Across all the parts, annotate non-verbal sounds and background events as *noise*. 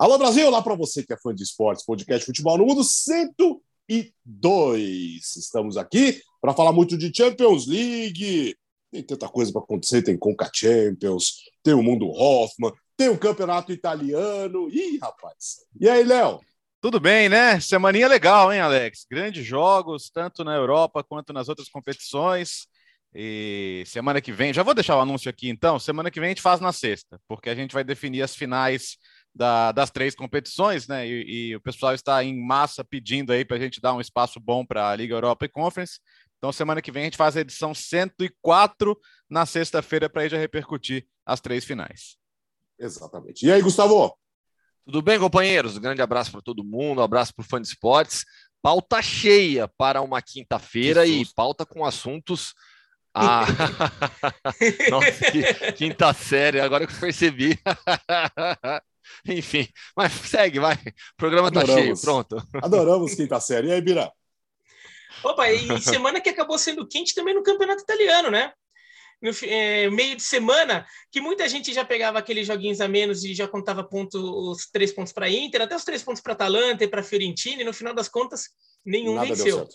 Alô Brasil, lá para você que é fã de esportes, podcast Futebol no Mundo 102. Estamos aqui para falar muito de Champions League. Tem tanta coisa para acontecer, tem Conca Champions, tem o Mundo Hoffman, tem o Campeonato Italiano. Ih, rapaz. E aí, Léo? Tudo bem, né? Semaninha legal, hein, Alex? Grandes jogos, tanto na Europa quanto nas outras competições. E semana que vem, já vou deixar o anúncio aqui então. Semana que vem a gente faz na sexta, porque a gente vai definir as finais da, das três competições, né? E, e, o pessoal está em massa pedindo aí para a gente dar um espaço bom para a Liga Europa e Conference. Então, semana que vem a gente faz a edição 104 na sexta-feira para já repercutir as três finais. Exatamente. E aí, Gustavo? Tudo bem, companheiros? Um grande abraço para todo mundo, um abraço para o fã de esportes. Pauta cheia para uma quinta-feira e pauta com assuntos. *laughs* Ah, *laughs* Nossa, que, quinta série, agora que eu percebi. *laughs* *laughs* Enfim, mas segue, vai. O programa Adoramos. tá cheio, pronto. *laughs* Adoramos quinta série. E aí, Bira? Opa, e semana que acabou sendo quente também no campeonato italiano, né? No é, meio de semana, que muita gente já pegava aqueles joguinhos a menos e já contava ponto, os três pontos para Inter, até os três pontos para Atalanta e para Fiorentina, e no final das contas, nenhum Nada venceu.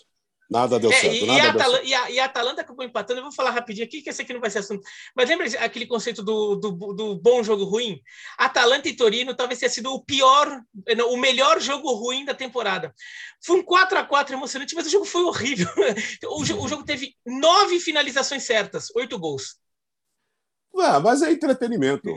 Nada deu é, certo. E, nada e, a deu certo. E, a, e, a Atalanta acabou empatando. Eu vou falar rapidinho aqui, que esse aqui não vai ser assunto. Mas lembra aquele conceito do, do, do bom jogo ruim? Atalanta e Torino talvez tenha sido o pior, não, o melhor jogo ruim da temporada. Foi um 4 a 4 emocionante, mas o jogo foi horrível. *laughs* O, o jogo teve nove finalizações certas, oito gols. É, mas é entretenimento.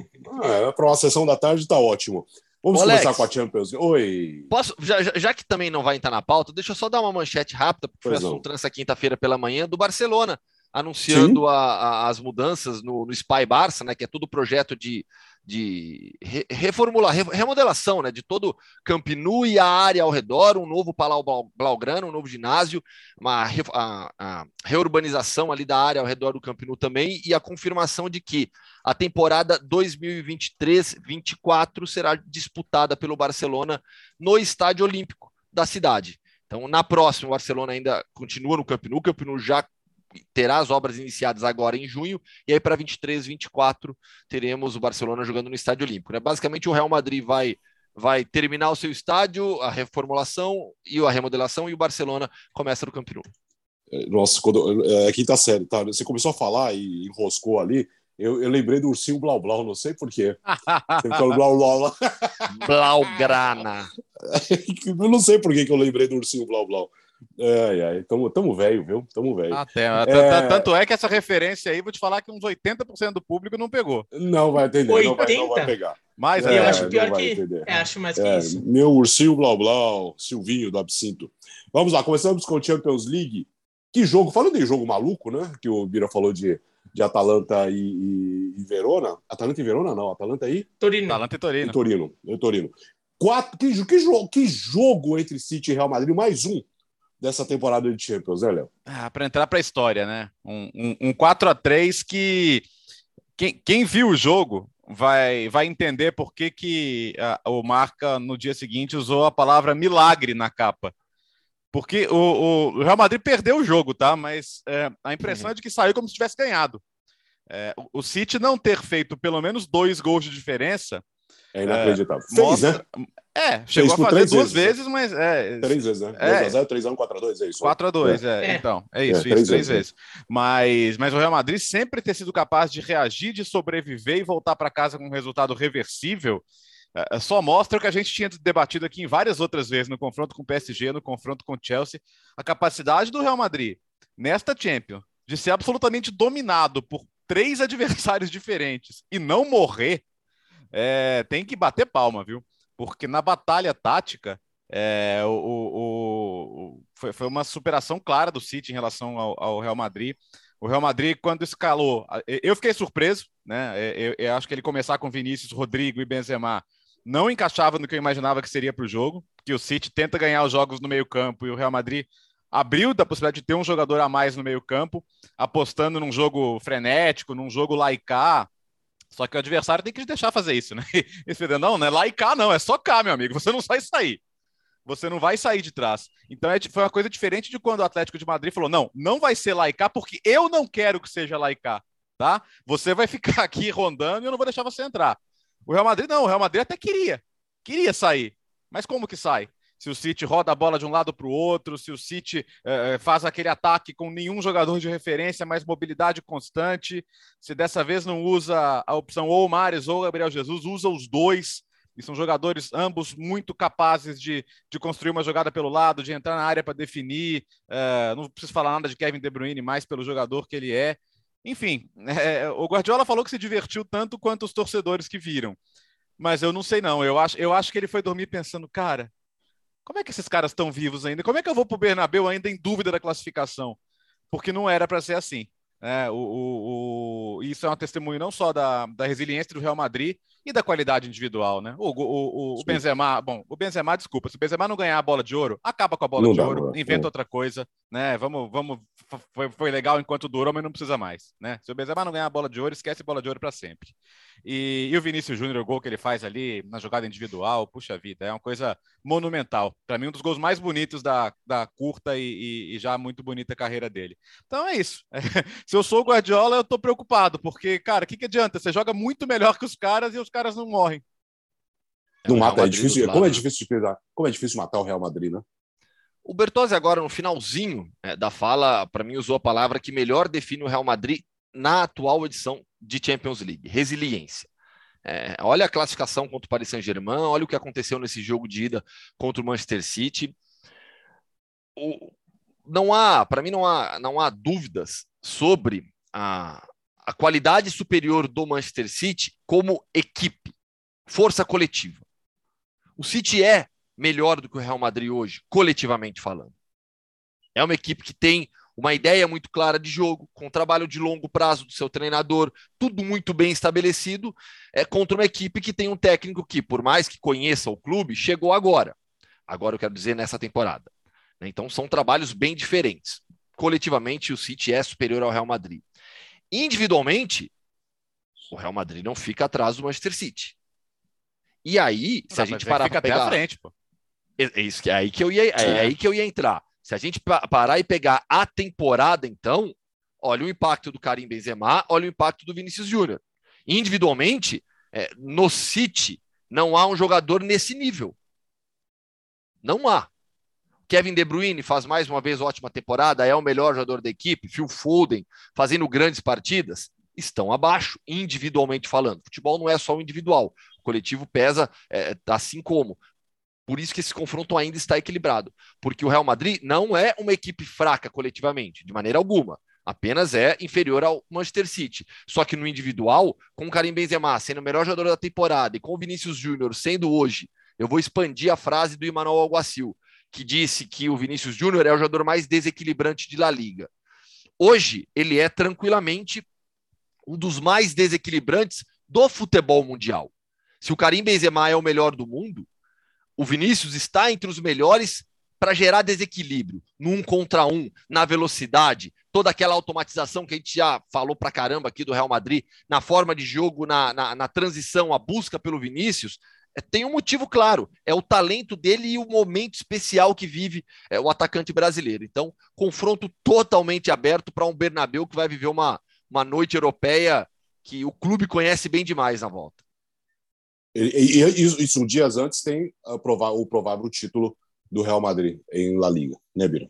Ah, Para uma sessão da tarde está ótimo. Vamos Alex, começar com a Champions. Oi. Posso, já, já, que também não vai entrar na pauta, deixa eu só dar uma manchete rápida, porque foi assunto nessa quinta-feira pela manhã, do Barcelona, anunciando a, a, as mudanças no, no Spy Barça, né, que é todo o projeto de de re reformular, re remodelação né, de todo Camp Nou e a área ao redor, um novo Palau Blaugrana, um novo ginásio, uma re a, a reurbanização ali da área ao redor do Camp Nou também e a confirmação de que a temporada 2023-24 será disputada pelo Barcelona no Estádio Olímpico da cidade. Então, na próxima, o Barcelona ainda continua no Camp Nou, o Camp Nou já terá as obras iniciadas agora em junho, e aí para 23, 24 teremos o Barcelona jogando no Estádio Olímpico. Né? Basicamente, o Real Madrid vai, vai terminar o seu estádio, a reformulação e a remodelação, e o Barcelona começa no Camp Nou. É, nossa, quando, é, é quinta série, tá? Você começou a falar e enroscou ali. Eu, eu lembrei do ursinho Blau Blau, não sei porquê. *laughs* Você falou Blau Blau. Blaugrana. *laughs* eu não sei por que eu lembrei do ursinho Blau Blau. Ai, ai, tamo, tamo velho, viu? Tamo velho. Até, é... Tanto é que essa referência aí, vou te falar que uns 80% do público não pegou. Não vai entender, 80? Não, vai, não vai pegar. Mas é, eu acho pior que. É, acho mais que é, isso. Meu ursinho Blau Blau, Silvinho do Absinto. Vamos lá, começamos com o Champions League. Que jogo, falando em jogo maluco, né? Que o Bira falou de, de Atalanta e, e, e Verona. Atalanta e Verona, não. Atalanta e. Torino. Atalanta e Torino. E Torino. E Torino. Quatro, que, que, que jogo entre City e Real Madrid, mais um dessa temporada de Champions, né, Léo? Ah, para entrar para a história, né? Um, um, um 4 a 3 que quem, quem, viu o jogo vai, vai entender por que, que a, o Marca no dia seguinte usou a palavra milagre na capa. Porque o, o Real Madrid perdeu o jogo, tá? Mas é, a impressão é de que saiu como se tivesse ganhado. É, o City não ter feito pelo menos dois gols de diferença é inacreditável. É, Fez, mostra... né? É, chegou a fazer duas vezes, né? mas. É, três vezes, né? É, 2x0, 3x1, 4x2, é isso. 4x2, é. é. Então, é isso, é, isso, três, vezes. Mas, mas o Real Madrid sempre ter sido capaz de reagir, de sobreviver e voltar para casa com um resultado reversível. É, é, só mostra o que a gente tinha debatido aqui em várias outras vezes, no confronto com o PSG, no confronto com o Chelsea, a capacidade do Real Madrid, nesta Champions, de ser absolutamente dominado por três *laughs* adversários diferentes e não morrer, é, tem que bater palma, viu? porque na batalha tática é, o, o, o foi, foi, uma superação clara do City em relação ao, ao, Real Madrid. O Real Madrid, quando escalou, eu fiquei surpreso, né? Eu, eu acho que ele começar com Vinícius, Rodrigo e Benzema não encaixava no que eu imaginava que seria para o jogo, que o City tenta ganhar os jogos no meio-campo e o Real Madrid abriu da possibilidade de ter um jogador a mais no meio-campo, apostando num jogo frenético, num jogo laicá, só que o adversário tem que deixar fazer isso, né? *laughs* E você não, não é lá e cá, não, é só cá, meu amigo. Você não vai sair. Você não vai sair de trás. Então é, foi uma coisa diferente de quando o Atlético de Madrid falou: não, não vai ser lá e cá, porque eu não quero que seja lá e cá, tá? Você vai *laughs* ficar aqui rondando e eu não vou deixar você entrar. O Real Madrid não, o Real Madrid até queria. Queria sair, mas como que sai? Se o City roda a bola de um lado para o outro, se o City eh, eh, faz aquele ataque com nenhum jogador de referência, mas mobilidade constante, se dessa vez não usa a opção ou o Mares ou Gabriel Jesus, usa os dois, e são jogadores ambos muito capazes de, de construir uma jogada pelo lado, de entrar na área para definir. Uh, não preciso falar nada de Kevin De Bruyne mais pelo jogador que ele é. Enfim, *laughs* o Guardiola falou que se divertiu tanto quanto os torcedores que viram. Mas eu não sei não. Eu acho, eu acho que ele foi dormir pensando, cara, como é que esses caras estão vivos ainda? Como é que eu vou para o Bernabéu ainda em dúvida da classificação? Porque não era para ser assim. É, o, o, o, isso é um testemunho não só da, da resiliência do Real Madrid e da qualidade individual, né? O, o, o, Benzema, bom, o Benzema, desculpa, se o Benzema não ganhar a bola de ouro, acaba com a bola não de dá, ouro, inventa outra coisa, né? Vamos, vamos, foi, foi legal enquanto durou, mas não precisa mais, né? Se o Benzema não ganhar a bola de ouro, esquece a bola de ouro para sempre. E, e, o Vinícius Júnior, o gol que ele faz ali na jogada individual, puxa vida, é uma coisa monumental. Para mim, um dos gols mais bonitos da, da curta e, e, e já muito bonita carreira dele. Então é isso. *laughs* Se eu sou o Guardiola, eu tô preocupado, porque, cara, o que, que adianta? Você joga muito melhor que os caras e os caras não morrem. Não é mata, é difícil. Como é difícil de pegar, como é difícil matar o Real Madrid, né? O Bertozzi agora no finalzinho é, da fala, para mim usou a palavra que melhor define o Real Madrid na atual edição de Champions League: resiliência. É, olha a classificação contra o Paris Saint-Germain, olha o que aconteceu nesse jogo de ida contra o Manchester City. O, não há, para mim, não há, não há dúvidas sobre a, a qualidade superior do Manchester City como equipe, força coletiva. O City é melhor do que o Real Madrid hoje, coletivamente falando. É uma equipe que tem uma ideia muito clara de jogo, com trabalho de longo prazo do seu treinador, tudo muito bem estabelecido, é contra uma equipe que tem um técnico que, por mais que conheça o clube, chegou agora. Agora eu quero dizer nessa temporada. Então são trabalhos bem diferentes. Coletivamente, o City é superior ao Real Madrid. Individualmente, o Real Madrid não fica atrás do Manchester City. E aí, se a gente parar para pegar, frente, pô. É, é isso que é aí que eu ia, é, é aí que eu ia entrar. Se a gente parar e pegar a temporada, então, olha o impacto do Karim Benzema, olha o impacto do Vinícius Júnior. Individualmente, é, no City, não há um jogador nesse nível. Não há. Kevin De Bruyne faz mais uma vez ótima temporada, é o melhor jogador da equipe. Phil Foden fazendo grandes partidas. Estão abaixo, individualmente falando. Futebol não é só o individual. O coletivo pesa, é, assim como. Por isso que esse confronto ainda está equilibrado. Porque o Real Madrid não é uma equipe fraca coletivamente, de maneira alguma. Apenas é inferior ao Manchester City. Só que no individual, com o Karim Benzema sendo o melhor jogador da temporada e com o Vinícius Júnior sendo hoje, eu vou expandir a frase do Emmanuel Alguacil, que disse que o Vinícius Júnior é o jogador mais desequilibrante de La Liga. Hoje, ele é tranquilamente um dos mais desequilibrantes do futebol mundial. Se o Karim Benzema é o melhor do mundo, o Vinícius está entre os melhores para gerar desequilíbrio no um contra um, na velocidade, toda aquela automatização que a gente já falou para caramba aqui do Real Madrid, na forma de jogo, na, na, na transição, a busca pelo Vinícius, tem um motivo claro, é o talento dele e o momento especial que vive é, o atacante brasileiro. Então, confronto totalmente aberto para um Bernabéu que vai viver uma, uma noite europeia que o clube conhece bem demais na volta. E, e isso, dias antes tem o provável título do Real Madrid em La Liga, né, Bira?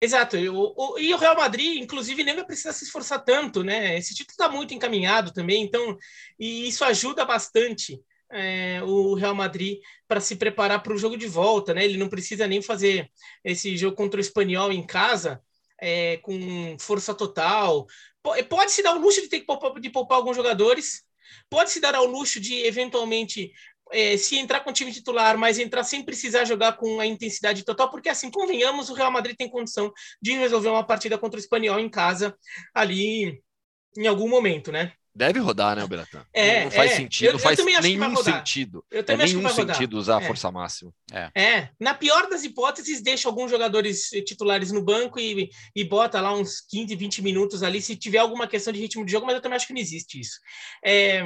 Exato. E o, e o Real Madrid, inclusive, nem vai precisar se esforçar tanto, né? Esse título está muito encaminhado também, então, e isso ajuda bastante é, o Real Madrid para se preparar para o jogo de volta, né? Ele não precisa nem fazer esse jogo contra o Espanhol em casa é, com força total. Pode se dar o luxo de ter que poupar, de poupar alguns jogadores, pode se dar ao luxo de eventualmente é, se entrar com o time titular, mas entrar sem precisar jogar com a intensidade total, porque assim, convenhamos, o Real Madrid tem condição de resolver uma partida contra o Espanhol em casa ali em algum momento, né? Deve rodar, né, o Beratan? É, não faz é. sentido, eu, não faz nenhum sentido. Eu também é nenhum sentido usar a é. força máxima. É. é. na pior das hipóteses, deixa alguns jogadores titulares no banco e, e bota lá uns 15, 20 minutos ali, se tiver alguma questão de ritmo de jogo, mas eu também acho que não existe isso. É,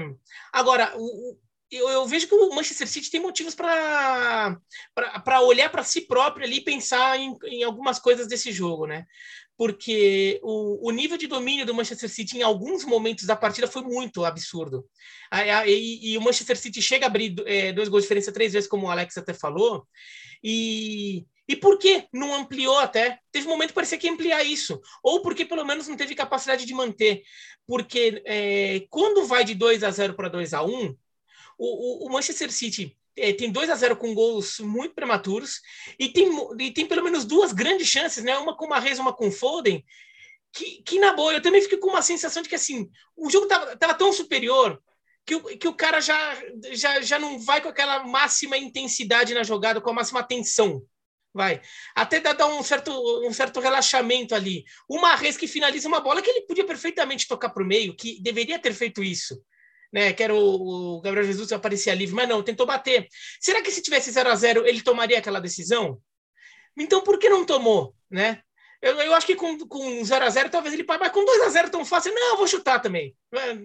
agora, o, eu, eu, vejo que o Manchester City tem motivos para olhar para si próprio ali e pensar em, em, algumas coisas desse jogo, né? Porque o, o, nível de domínio do Manchester City em alguns momentos da partida foi muito absurdo. E, e o Manchester City chega a abrir é, dois gols de diferença três vezes, como o Alex até falou, e, e por que não ampliou até? Teve um momento que parecia que ia ampliar isso. Ou porque pelo menos não teve capacidade de manter. Porque é, quando vai de 2 a 0 para 2 a 1 o, o Manchester City é, tem 2 a 0 com gols muito prematuros e tem, e tem pelo menos duas grandes chances, né? Uma com uma Marrez, uma com Foden, que, que na boa, eu também fiquei com uma sensação de que assim, o jogo tava, tava tão superior que o, que o cara já, já, já não vai com aquela máxima intensidade na jogada, com a máxima tensão. Vai. Até dar um certo, um certo relaxamento ali. Uma Marrez que finaliza uma bola que ele podia perfeitamente tocar para o meio, que deveria ter feito isso né? Que era o, o Gabriel Jesus aparecia livre, mas não, tentou bater. Será que se tivesse 0 a 0 ele tomaria aquela decisão? Então por que não tomou, né? Eu, eu acho que com, com 0 a 0 talvez ele pare, mas com 2 a 0 tão fácil, não, eu vou chutar também.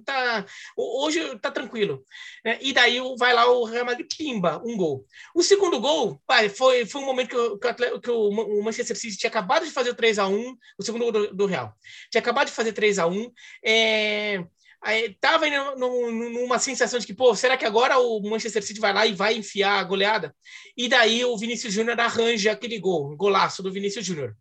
Tá, hoje tá tranquilo. Né? E daí vai lá o Real Madrid, pimba, um gol. O segundo gol pai, foi, foi um momento que, o, que o, Manchester City tinha acabado de fazer o 3 a 1 o segundo gol do, do Real. Tinha acabado de fazer 3 a 1 é, estava numa sensação de que, pô, será que agora o Manchester City vai lá e vai enfiar a goleada? E daí o Vinícius Júnior arranja aquele gol, golaço do Vinícius Júnior.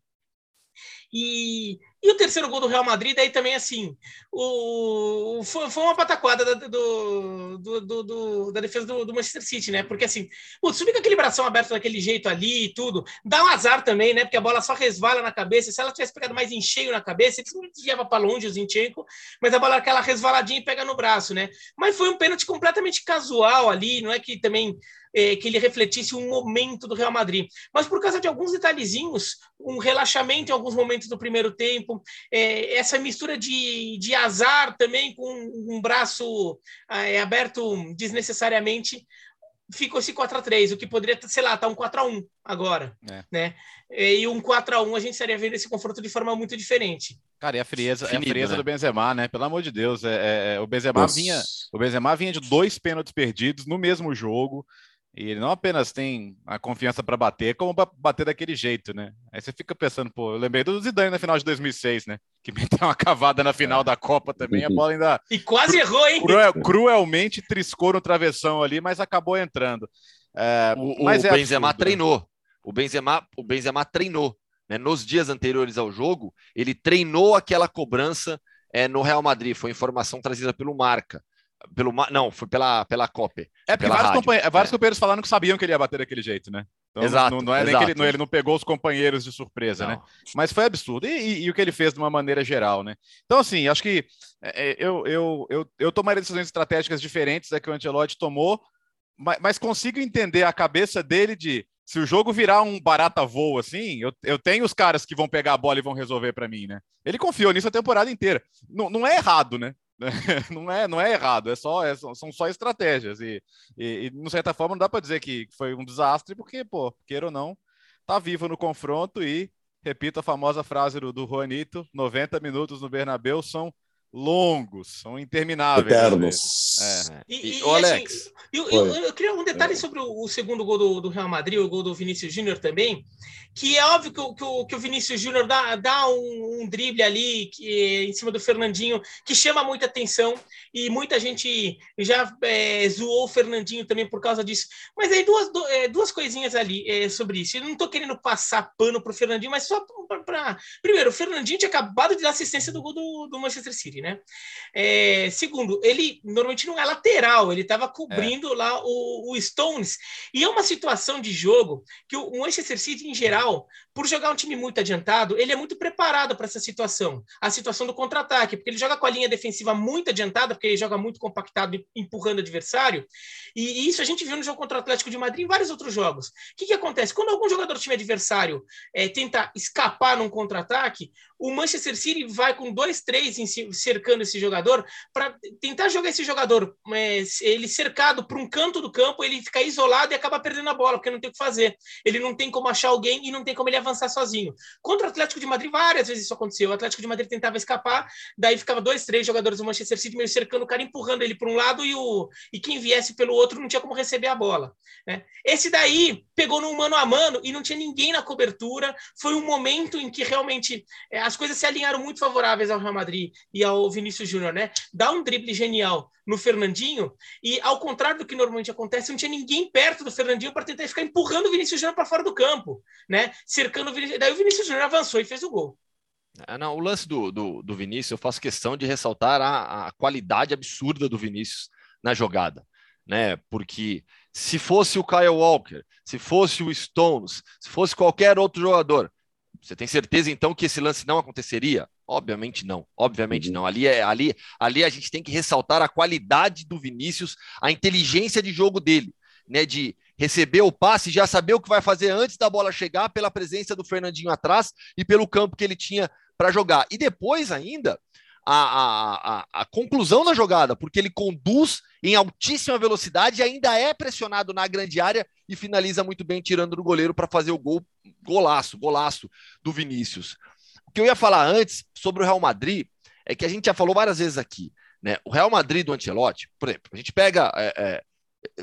E, e o terceiro gol do Real Madrid, daí também, assim, o, foi, foi uma pataquada da, do, do, do, da defesa do, do, Manchester City, né? Porque, assim, putz, com aquele bração aberto daquele jeito ali e tudo, dá um azar também, né? Porque a bola só resvala na cabeça. Se ela tivesse pegado mais em cheio na cabeça, ele não desviava para longe o Zinchenko, mas a bola aquela resvaladinha e pega no braço, né? Mas foi um pênalti completamente casual ali, não é que também é, que ele refletisse um momento do Real Madrid. Mas por causa de alguns detalhezinhos, um relaxamento em alguns momentos do primeiro tempo, é, essa mistura de, de azar também com um braço é, aberto desnecessariamente, ficou esse 4 a 3 o que poderia, sei lá, estar tá um 4 a 1 agora, é. né? E um 4 a 1 a gente estaria vendo esse confronto de forma muito diferente. Cara, e a frieza, Finido, a frieza né? do Benzema, né? Pelo amor de Deus, é, é, é o Benzema Nossa. vinha, o Benzema vinha de dois pênaltis perdidos no mesmo jogo. E ele não apenas tem a confiança para bater, como para bater daquele jeito, né? Aí você fica pensando, pô, eu lembrei do Zidane na final de 2006, né? Que *laughs* meteu uma cavada na final é. da Copa também, a bola ainda... E quase errou, hein? Cruel, cruelmente triscou no travessão ali, mas acabou entrando. É, o, mas o é Benzema absurdo, né? treinou. Né? O Benzema, o Benzema treinou. Né? Nos dias anteriores ao jogo, ele treinou aquela cobrança é, no Real Madrid. Foi informação trazida pelo Marca. Pelo, não, foi pela, pela COPE. É, porque vários, companhe vários é. companheiros falaram que sabiam que ele ia bater daquele jeito, né? Então, exato. Não, não é exato. nem que ele não, ele não pegou os companheiros de surpresa, né? não. né? Mas foi absurdo. E, e, e, o que ele fez de uma maneira geral, né? Então, assim, acho que é, é eu, eu, eu, eu tomaria decisões estratégicas diferentes da que o Ancelotti tomou, mas, mas consigo entender a cabeça dele de se o jogo virar um barata voo assim, eu, eu tenho os caras que vão pegar a bola e vão resolver para mim, né? Ele confiou nisso a temporada inteira. Não, não é errado, né? *laughs* não é, não é errado, é só, é, são só estratégias. E, e, e, de certa forma, não dá para dizer que foi um desastre, porque, pô, queira ou não, tá vivo no confronto e, repito a famosa frase do, do Juanito: 90 minutos no Bernabeu são longos, são intermináveis. Eternos. É. E, e, e, Alex. Assim, eu, eu, eu, queria um detalhe sobre o, o segundo gol do, do, Real Madrid, o gol do Vinícius Júnior também, que é óbvio que, o, que o, que o Vinícius Júnior dá, dá um, um, drible ali que, em cima do Fernandinho, que chama muita atenção, e muita gente já é, zoou o Fernandinho também por causa disso. Mas aí duas, é, duas coisinhas ali é, sobre isso. Eu não estou querendo passar pano para o Fernandinho, mas só para. Primeiro, o Fernandinho tinha acabado de dar assistência do gol do, do Manchester City, né? É, segundo, ele normalmente não é lateral, ele estava cobrindo é. lá o, o, Stones. E é uma situação de jogo que o Manchester City, em geral, por jogar um time muito adiantado, ele é muito preparado para essa situação, a situação do contra-ataque, porque ele joga com a linha defensiva muito adiantada, porque ele joga muito compactado, empurrando o adversário. E, isso a gente viu no jogo contra o Atlético de Madrid e em vários outros jogos. O que, que acontece? Quando algum jogador do time adversário é, tenta escapar num contra-ataque, o Manchester City vai com dois, três cercando esse jogador para tentar jogar esse jogador, ele cercado por um canto do campo, ele fica isolado e acaba perdendo a bola, porque não tem o que fazer. Ele não tem como achar alguém e não tem como ele avançar sozinho. Contra o Atlético de Madrid, várias vezes isso aconteceu. O Atlético de Madrid tentava escapar, daí ficava dois, três jogadores do Manchester City meio cercando cercando o cara, empurrando ele para um lado e, o, e quem viesse pelo outro não tinha como receber a bola. Né? Esse daí pegou no mano a mano e não tinha ninguém na cobertura. Foi um momento em que realmente é, as coisas se alinharam muito favoráveis ao Real Madrid e ao Vinícius Júnior, né? Dá um drible genial no Fernandinho e, ao contrário do que normalmente acontece, não tinha ninguém perto do Fernandinho para tentar ficar empurrando o Vinícius Júnior para fora do campo, né? Cercando o Vinícius. Daí o Vinícius Júnior avançou e fez o gol. É, não, o lance do, do, do, Vinícius, eu faço questão de ressaltar a, a qualidade absurda do Vinícius na jogada, né? Porque se fosse o Kyle Walker, se fosse o Stones, se fosse qualquer outro jogador, você tem certeza então que esse lance não aconteceria? Obviamente não, obviamente uhum. não. Ali, é, ali, ali a gente tem que ressaltar a qualidade do Vinícius, a inteligência de jogo dele, né? De receber o passe, já saber o que vai fazer antes da bola chegar, pela presença do Fernandinho atrás e pelo campo que ele tinha para jogar. E depois ainda a, a, a, a, conclusão da jogada, porque ele conduz em altíssima velocidade ainda é pressionado na grande área e finaliza muito bem, tirando do goleiro para fazer o gol, golaço, golaço do Vinícius. O que eu ia falar antes sobre o Real Madrid é que a gente já falou várias vezes aqui, né? O Real Madrid do Ancelotti, por exemplo, a gente pega é, é,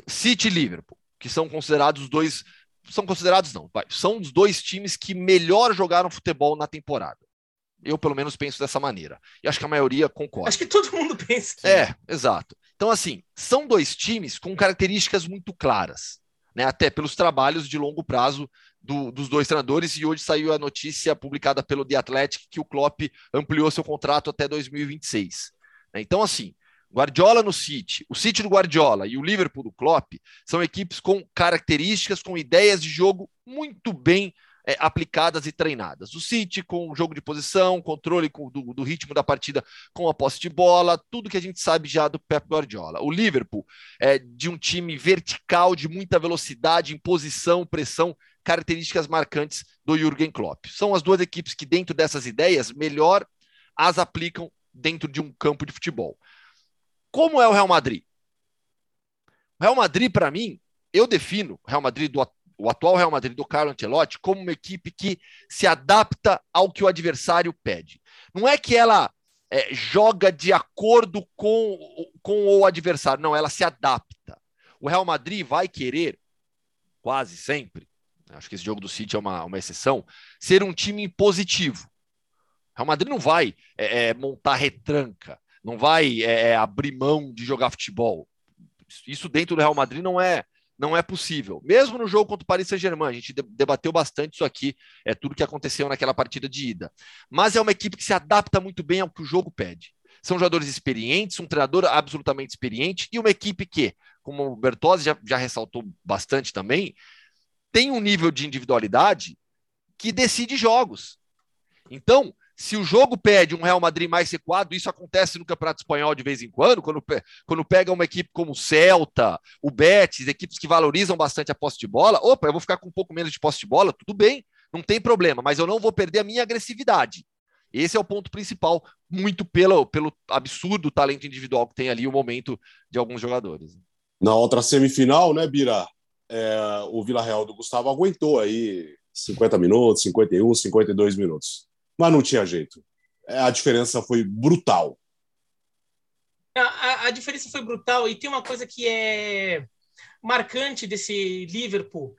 City e Liverpool, que são considerados os dois, são considerados não, vai, são os dois times que melhor jogaram futebol na temporada. Eu, pelo menos, penso dessa maneira. E acho que a maioria concorda. Acho que todo mundo pensa. É, exato. Então, assim, são dois times com características muito claras, né? Até pelos trabalhos de longo prazo do, dos dois treinadores. E hoje saiu a notícia publicada pelo The Athletic que o Klopp ampliou seu contrato até 2026. Né? Então, assim, Guardiola no City, o City do Guardiola e o Liverpool do Klopp são equipes com características, com ideias de jogo muito bem é, aplicadas e treinadas. O City com jogo de posição, controle com, do, do, ritmo da partida com a posse de bola, tudo que a gente sabe já do Pep Guardiola. O Liverpool é de um time vertical, de muita velocidade, imposição, pressão, características marcantes do Jürgen Klopp. São as duas equipes que, dentro dessas ideias, melhor as aplicam dentro de um campo de futebol. Como é o Real Madrid? O Real Madrid, para mim, eu defino o Real Madrid do, o atual Real Madrid do Carlo Ancelotti como uma equipe que se adapta ao que o adversário pede. Não é que ela é, joga de acordo com, com o adversário, não, ela se adapta. O Real Madrid vai querer, quase sempre, acho que esse jogo do City é uma, uma exceção, ser um time positivo. O Real Madrid não vai é, é, montar retranca, não vai é, é, abrir mão de jogar futebol. Isso dentro do Real Madrid não é não é possível. Mesmo no jogo contra o Paris Saint-Germain, a gente debateu bastante isso aqui, é tudo que aconteceu naquela partida de ida. Mas é uma equipe que se adapta muito bem ao que o jogo pede. São jogadores experientes, um treinador absolutamente experiente e uma equipe que, como o Bertozzi já, já ressaltou bastante também, tem um nível de individualidade que decide jogos. Então, se o jogo pede um Real Madrid mais recuado, isso acontece no Campeonato Espanhol de vez em quando, quando, quando pega uma equipe como o Celta, o Betis, equipes que valorizam bastante a posse de bola, opa, eu vou ficar com um pouco menos de posse de bola, tudo bem, não tem problema, mas eu não vou perder a minha agressividade. Esse é o ponto principal, muito pelo, pelo absurdo talento individual que tem ali o momento de alguns jogadores. Na outra semifinal, né, Bira? É, o Vila Real do Gustavo aguentou aí 50 minutos, 51, 52 minutos mas não tinha jeito. É, a diferença foi brutal. A, a, a, diferença foi brutal e tem uma coisa que é marcante desse Liverpool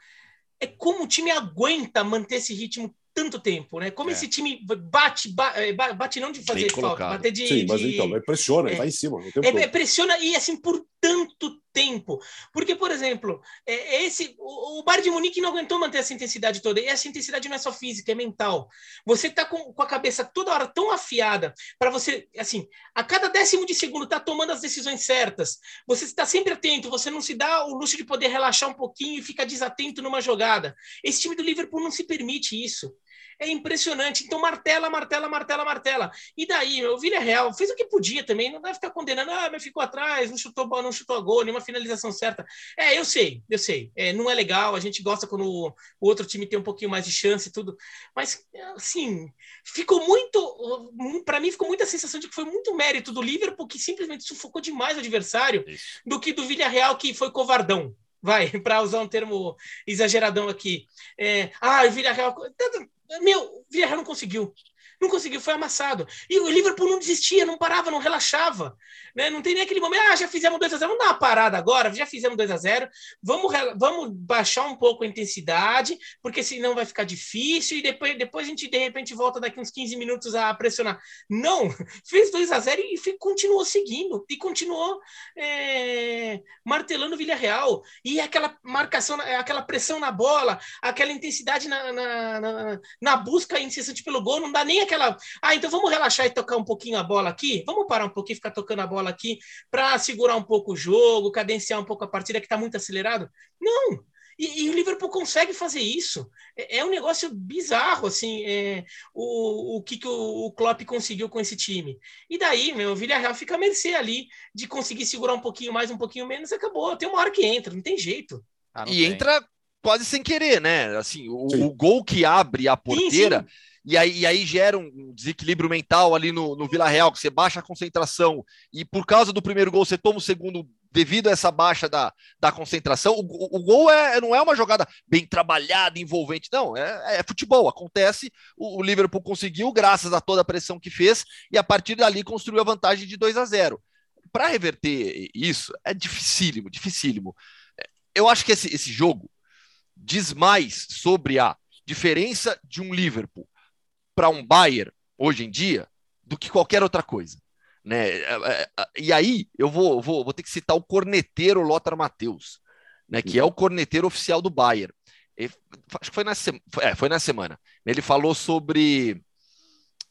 é como o time aguenta manter esse ritmo tanto tempo, né? Como é. esse time bate, bate, é, bate não de fazer falta, bater de. Sim, mas de... então, pressiona, é, vai em cima. É, pressiona e assim por tanto tempo. Porque, por exemplo, é, esse, o, o de Munique não aguentou manter essa intensidade toda. E essa intensidade não é só física, é mental. Você tá com, com a cabeça toda hora tão afiada para você, assim, a cada décimo de segundo tá tomando as decisões certas. Você está sempre atento, você não se dá o luxo de poder relaxar um pouquinho e ficar desatento numa jogada. Esse time do Liverpool não se permite isso. É impressionante. Então, martela, martela, martela, martela. E daí, o Villarreal fez o que podia também. Não vai ficar condenando, ah, mas ficou atrás, não chutou não chutou a gol, nenhuma finalização certa. É, eu sei, eu sei. É, não é legal. A gente gosta quando o, o outro time tem um pouquinho mais de chance e tudo. Mas, assim, ficou muito. Para mim, ficou muita sensação de que foi muito mérito do Liverpool, que simplesmente sufocou demais o adversário, Isso. do que do Villarreal, que foi covardão vai, *laughs* para usar um termo exageradão aqui. É, ah, o Villarreal. Meu, Villarreal não conseguiu. Não conseguiu, foi amassado. E o Liverpool não desistia, não parava, não relaxava. Né? Não tem nem aquele momento, ah, já fizemos 2 a 0 vamos dar uma parada agora, já fizemos 2 a 0 vamos, vamos baixar um pouco a intensidade, porque senão vai ficar difícil, e depois, depois a gente, de repente, volta daqui uns 15 minutos a pressionar. Não, *laughs* fez 2 a 0 e continuou seguindo, e continuou é, martelando o Villarreal. E aquela marcação, aquela pressão na bola, aquela intensidade na, na, na, na busca incessante pelo gol, não dá nem aquela. Ah, então vamos relaxar e tocar um pouquinho a bola aqui? Vamos parar um pouquinho, ficar tocando a bola aqui para segurar um pouco o jogo, cadenciar um pouco a partida que está muito acelerado? Não! E, e, o Liverpool consegue fazer isso. É, é um negócio bizarro, assim, é, o, o que, que o, o, Klopp conseguiu com esse time. E daí, meu, o Villarreal fica a mercê ali de conseguir segurar um pouquinho mais, um pouquinho menos, acabou. Tem uma hora que entra, não tem jeito. Ah, não e tem. entra quase sem querer, né? Assim, o, o, gol que abre a porteira. Sim, sim. E aí, e aí gera um desequilíbrio mental ali no, no Vila Real, que você baixa a concentração, e por causa do primeiro gol, você toma o segundo devido a essa baixa da, da concentração. O, o, gol é, não é uma jogada bem trabalhada, envolvente, não, é, é futebol, acontece. O, o, Liverpool conseguiu, graças a toda a pressão que fez, e a partir dali construiu a vantagem de 2 a 0. Para reverter isso, é dificílimo, dificílimo. Eu acho que esse, esse jogo diz mais sobre a diferença de um Liverpool para um Bayern hoje em dia do que qualquer outra coisa. Né? E aí eu vou, vou, vou ter que citar o corneteiro Lothar Matheus, né? que é o corneteiro oficial do Bayern. Ele, acho que foi na, é, foi na semana. Ele falou sobre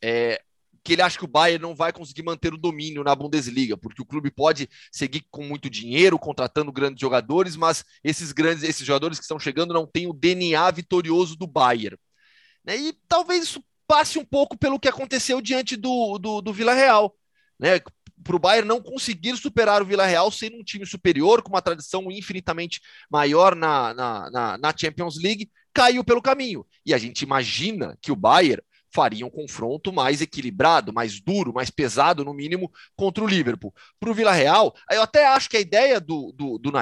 é, que ele acha que o Bayern não vai conseguir manter o domínio na Bundesliga, porque o clube pode seguir com muito dinheiro, contratando grandes jogadores, mas esses grandes, esses jogadores que estão chegando não têm o DNA vitorioso do Bayern. Né? E talvez isso passe um pouco pelo que aconteceu diante do, do, do Vila Real. Né? Para o Bayern não conseguir superar o Vila Real sendo um time superior, com uma tradição infinitamente maior na, na, na, na Champions League, caiu pelo caminho. E a gente imagina que o Bayern faria um confronto mais equilibrado, mais duro, mais pesado, no mínimo, contra o Liverpool. Para o Vila Real, eu até acho que a ideia do, do, do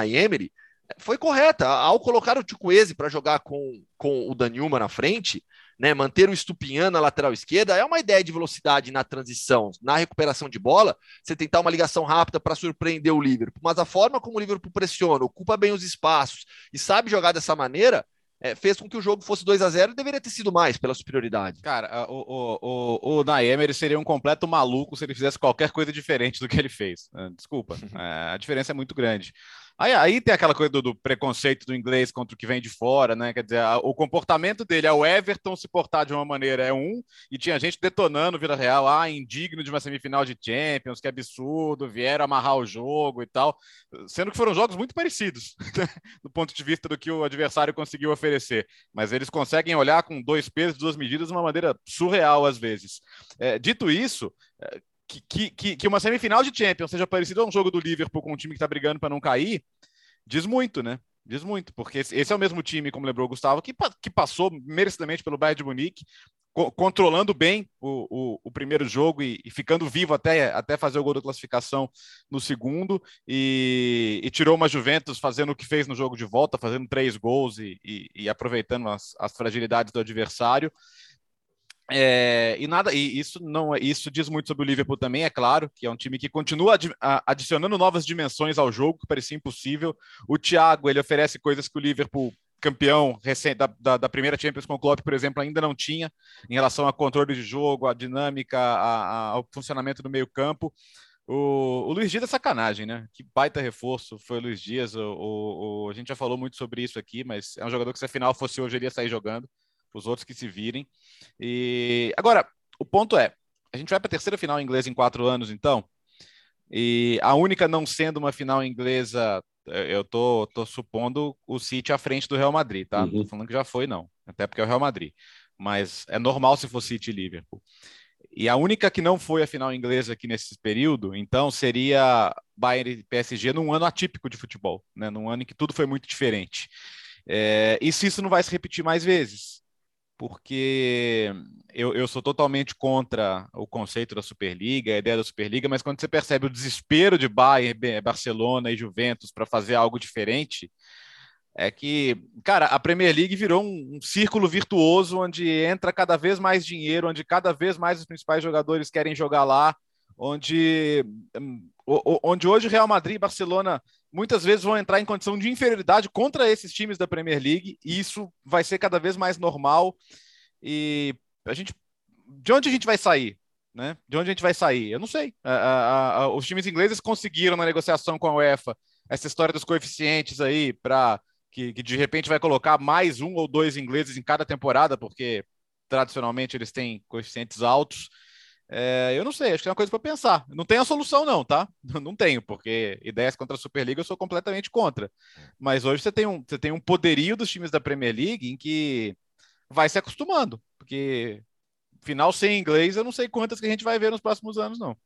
foi correta. Ao colocar o Chukwueze para jogar com, com o Danilma na frente, né, manter o Estupinhan na lateral esquerda é uma ideia de velocidade na transição, na recuperação de bola, você tentar uma ligação rápida para surpreender o Liverpool. Mas a forma como o Liverpool pressiona, ocupa bem os espaços e sabe jogar dessa maneira, é, fez com que o jogo fosse 2 a 0 e deveria ter sido mais pela superioridade. Cara, o, o, o, o Naemer seria um completo maluco se ele fizesse qualquer coisa diferente do que ele fez. Desculpa, *laughs* é, a diferença é muito grande. Aí, aí tem aquela coisa do, do, preconceito do inglês contra o que vem de fora, né? Quer dizer, a, o comportamento dele é o Everton se portar de uma maneira é um, e tinha gente detonando Vila Real, ah, indigno de uma semifinal de Champions, que absurdo, vieram amarrar o jogo e tal, sendo que foram jogos muito parecidos, *laughs* né? do ponto de vista do que o adversário conseguiu oferecer. Mas eles conseguem olhar com dois pesos, duas medidas, de uma maneira surreal às vezes. É, dito isso, é, que, que, que uma semifinal de Champions seja parecida a um jogo do Liverpool com um time que está brigando para não cair, diz muito, né? Diz muito, porque esse é o mesmo time, como lembrou o Gustavo, que, que passou merecidamente pelo Bayern de Munique, co controlando bem o, o, o primeiro jogo e, e, ficando vivo até, até fazer o gol da classificação no segundo, e, e, tirou uma Juventus fazendo o que fez no jogo de volta, fazendo três gols e, e aproveitando as, as fragilidades do adversário. É, e nada, e isso não é, isso diz muito sobre o Liverpool também, é claro, que é um time que continua adi adicionando novas dimensões ao jogo, que parecia impossível. O Thiago, ele oferece coisas que o Liverpool campeão recente da, da, da, primeira Champions com o Klopp, por exemplo, ainda não tinha em relação a controle de jogo, a dinâmica, a, a, ao funcionamento do meio campo. O, o, Luiz Dias é sacanagem, né? Que baita reforço foi o Luiz Dias. O, o, a gente já falou muito sobre isso aqui, mas é um jogador que se a final fosse hoje, ele ia sair jogando os outros que se virem. E agora, o ponto é, a gente vai para a terceira final inglesa em quatro anos, então, e a única não sendo uma final inglesa, eu tô, tô supondo o City à frente do Real Madrid, tá? Uhum. Não tô falando que já foi, não. Até porque é o Real Madrid. Mas é normal se for City e Liverpool. E a única que não foi a final inglesa aqui nesse período, então, seria Bayern e PSG num ano atípico de futebol, né? Num ano em que tudo foi muito diferente. É, e se isso não vai se repetir mais vezes? Porque eu, eu, sou totalmente contra o conceito da Superliga, a ideia da Superliga, mas quando você percebe o desespero de Bayern, Barcelona e Juventus para fazer algo diferente, é que, cara, a Premier League virou um, um, círculo virtuoso onde entra cada vez mais dinheiro, onde cada vez mais os principais jogadores querem jogar lá, onde, hum, onde hoje Real Madrid e Barcelona muitas vezes vão entrar em condição de inferioridade contra esses times da Premier League, e isso vai ser cada vez mais normal. E a gente, de onde a gente vai sair? Né? De onde a gente vai sair? Eu não sei. A, a, a, os times ingleses conseguiram na negociação com a UEFA essa história dos coeficientes aí para que, que, de repente vai colocar mais um ou dois ingleses em cada temporada, porque tradicionalmente eles têm coeficientes altos. É, eu não sei, acho que é uma coisa para pensar. Não tem a solução, não, tá? *laughs* Não tenho, porque ideias contra a Superliga eu sou completamente contra. Mas hoje você tem um, você tem um poderio dos times da Premier League em que vai se acostumando, porque final sem inglês eu não sei quantas que a gente vai ver nos próximos anos, não.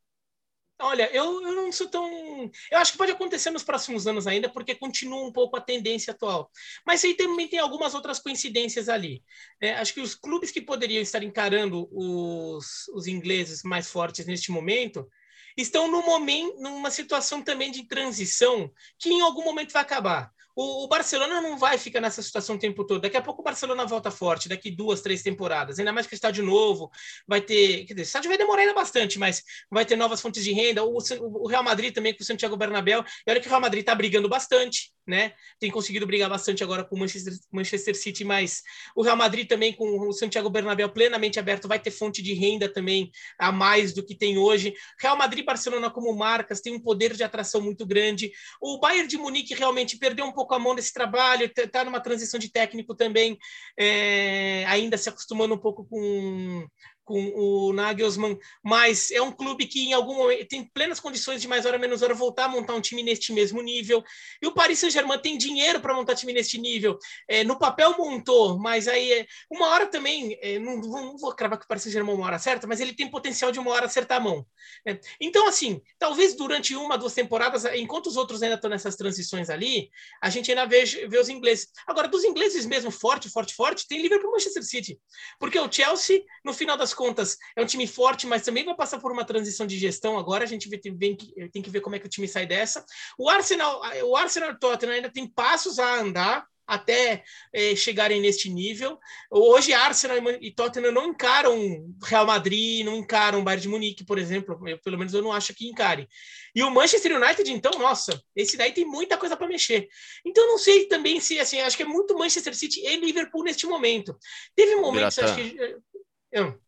Olha, eu, eu não sou tão. Eu acho que pode acontecer nos próximos anos ainda, porque continua um pouco a tendência atual. Mas aí também tem algumas outras coincidências ali. É, acho que os clubes que poderiam estar encarando os, os ingleses mais fortes neste momento estão no momento, numa situação também de transição que em algum momento vai acabar. O, Barcelona não vai ficar nessa situação o tempo todo. Daqui a pouco o Barcelona volta forte, daqui duas, três temporadas. Ainda mais que o estádio novo vai ter. Quer dizer, o estádio vai demorar ainda bastante, mas vai ter novas fontes de renda. O, o Real Madrid também com o Santiago Bernabéu. E olha que o Real Madrid está brigando bastante, né? Tem conseguido brigar bastante agora com o Manchester, Manchester City, mas o Real Madrid também com o Santiago Bernabéu plenamente aberto vai ter fonte de renda também a mais do que tem hoje. Real Madrid e Barcelona como marcas tem um poder de atração muito grande. O Bayern de Munique realmente perdeu um pouco a mão desse trabalho, está numa transição de técnico também, é, ainda se acostumando um pouco com, com o Nagelsmann, mas é um clube que em algum momento tem plenas condições de mais hora menos hora voltar a montar um time neste mesmo nível. E o Paris Saint-Germain tem dinheiro para montar time neste nível. É, no papel montou, mas aí é, uma hora também, é, não, não, vou cravar que o Paris Saint-Germain uma hora certa, mas ele tem potencial de uma hora acertar a mão. É, então, assim, talvez durante uma, duas temporadas, enquanto os outros ainda estão nessas transições ali, a gente ainda vê, vê os ingleses. Agora, dos ingleses mesmo, forte, forte, forte, tem Liverpool Manchester City. Porque o Chelsea, no final das contas, é um time forte, mas também vai passar por uma transição de gestão agora. A gente tem, tem que ver como é que o time sai dessa. O Arsenal, o Arsenal Tottenham ainda tem passos a andar até é, chegarem neste nível. Hoje, Arsenal e Tottenham não encaram Real Madrid, não encaram Bayern de Munique, por exemplo. Eu, pelo menos eu não acho que encare. E o Manchester United, então, nossa, esse daí tem muita coisa para mexer. Então, não sei também se, assim, acho que é muito Manchester City e Liverpool neste momento. Teve momentos, acho que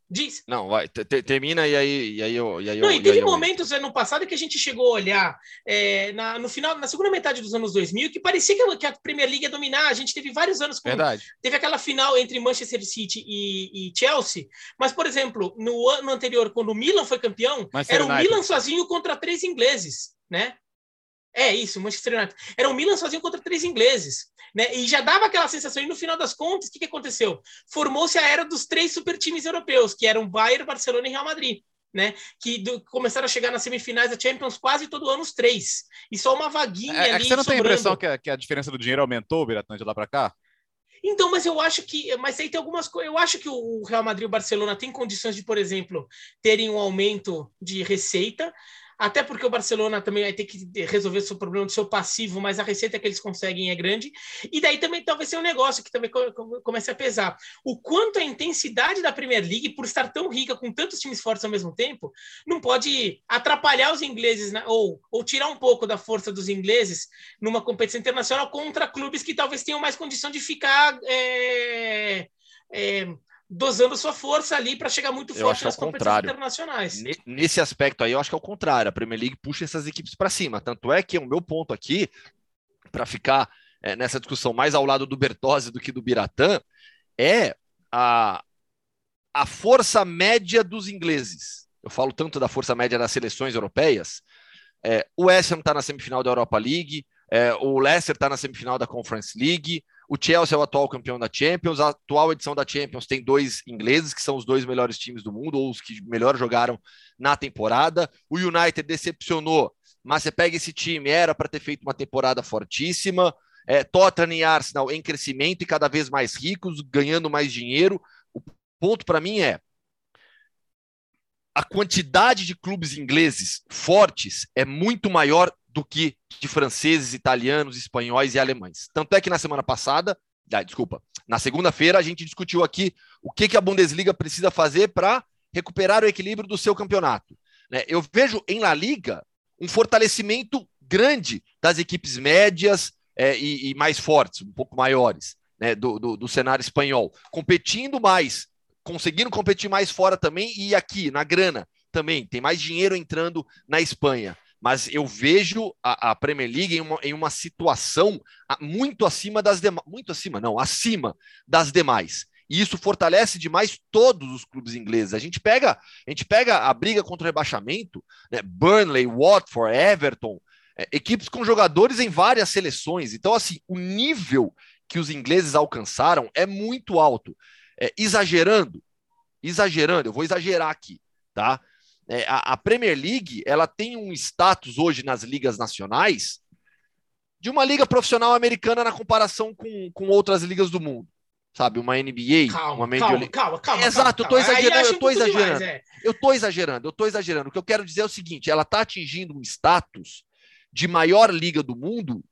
Diz. Não, vai, termina e aí, e aí eu. E aí não, eu, e teve momentos eu... ano passado que a gente chegou a olhar é, na, no final, na segunda metade dos anos 2000, que parecia que a, que a Premier League ia dominar. A gente teve vários anos com. Verdade. Teve aquela final entre Manchester City e, e Chelsea, mas, por exemplo, no ano anterior, quando o Milan foi campeão, era o Milan sozinho contra três ingleses, né? É isso, Manchester United. Era o Milan sozinho contra três ingleses. Né? E já dava aquela sensação. E no final das contas, o que, que aconteceu? Formou-se a era dos três super times europeus, que eram Bayern, Barcelona e Real Madrid. Né, que do, começaram a chegar nas semifinais da Champions quase todo ano os três. E só uma vaguinha é, é ali. Você não sobrando. tem a impressão que a, que a diferença do dinheiro aumentou, Biratã, de lá para cá? Então, mas eu acho que, mas aí tem algumas coisas. Eu acho que o Real Madrid e o Barcelona têm condições de, por exemplo, terem um aumento de receita, até porque o Barcelona também vai ter que resolver o seu problema do seu passivo, mas a receita que eles conseguem é grande. E daí também talvez seja um negócio que também comece a pesar. O quanto a intensidade da Premier League, por estar tão rica com tantos times fortes ao mesmo tempo, não pode atrapalhar os ingleses, né? ou, ou tirar um pouco da força dos ingleses numa competição internacional contra clubes que talvez tenham mais condição de ficar. É, é, dosando sua força ali para chegar muito eu forte nas é competições internacionais. Nesse aspecto aí, eu acho que é o contrário. A Premier League puxa essas equipes para cima. Tanto é que o meu ponto aqui, para ficar é, nessa discussão mais ao lado do Bertozzi do que do Biratã, é a, a força média dos ingleses. Eu falo tanto da força média das seleções europeias. É, o West Ham está na semifinal da Europa League, é, o Leicester está na semifinal da Conference League, o Chelsea é o atual campeão da Champions. A atual edição da Champions tem dois ingleses, que são os dois melhores times do mundo, ou os que melhor jogaram na temporada. O United decepcionou, mas você pega esse time, era para ter feito uma temporada fortíssima. É, Tottenham e Arsenal em crescimento e cada vez mais ricos, ganhando mais dinheiro. O ponto para mim é a quantidade de clubes ingleses fortes é muito maior do que de franceses, italianos, espanhóis e alemães. Tanto é que na semana passada, ah, desculpa, na segunda-feira a gente discutiu aqui o que, que a Bundesliga precisa fazer para recuperar o equilíbrio do seu campeonato. Né? Eu vejo em La Liga um fortalecimento grande das equipes médias é, e, e, mais fortes, um pouco maiores, né, do, do, do cenário espanhol, competindo mais, conseguindo competir mais fora também e aqui na grana também tem mais dinheiro entrando na Espanha mas eu vejo a, a Premier League em uma, em uma, situação muito acima das demais, muito acima, não, acima das demais. E isso fortalece demais todos os clubes ingleses. A gente pega, a gente pega a briga contra o rebaixamento, né? Burnley, Watford, Everton, é, equipes com jogadores em várias seleções. Então, assim, o nível que os ingleses alcançaram é muito alto. É, exagerando, exagerando, eu vou exagerar aqui, tá? É, a, a, Premier League ela tem um status hoje nas ligas nacionais de uma liga profissional americana na comparação com, com outras ligas do mundo. Sabe, uma NBA, calma, uma Major Calma, calma, calma. Exato, calma, eu tô exagerando, eu tô exagerando. Demais, é. Eu tô exagerando, eu tô exagerando. O que eu quero dizer é o seguinte: ela está atingindo um status de maior liga do mundo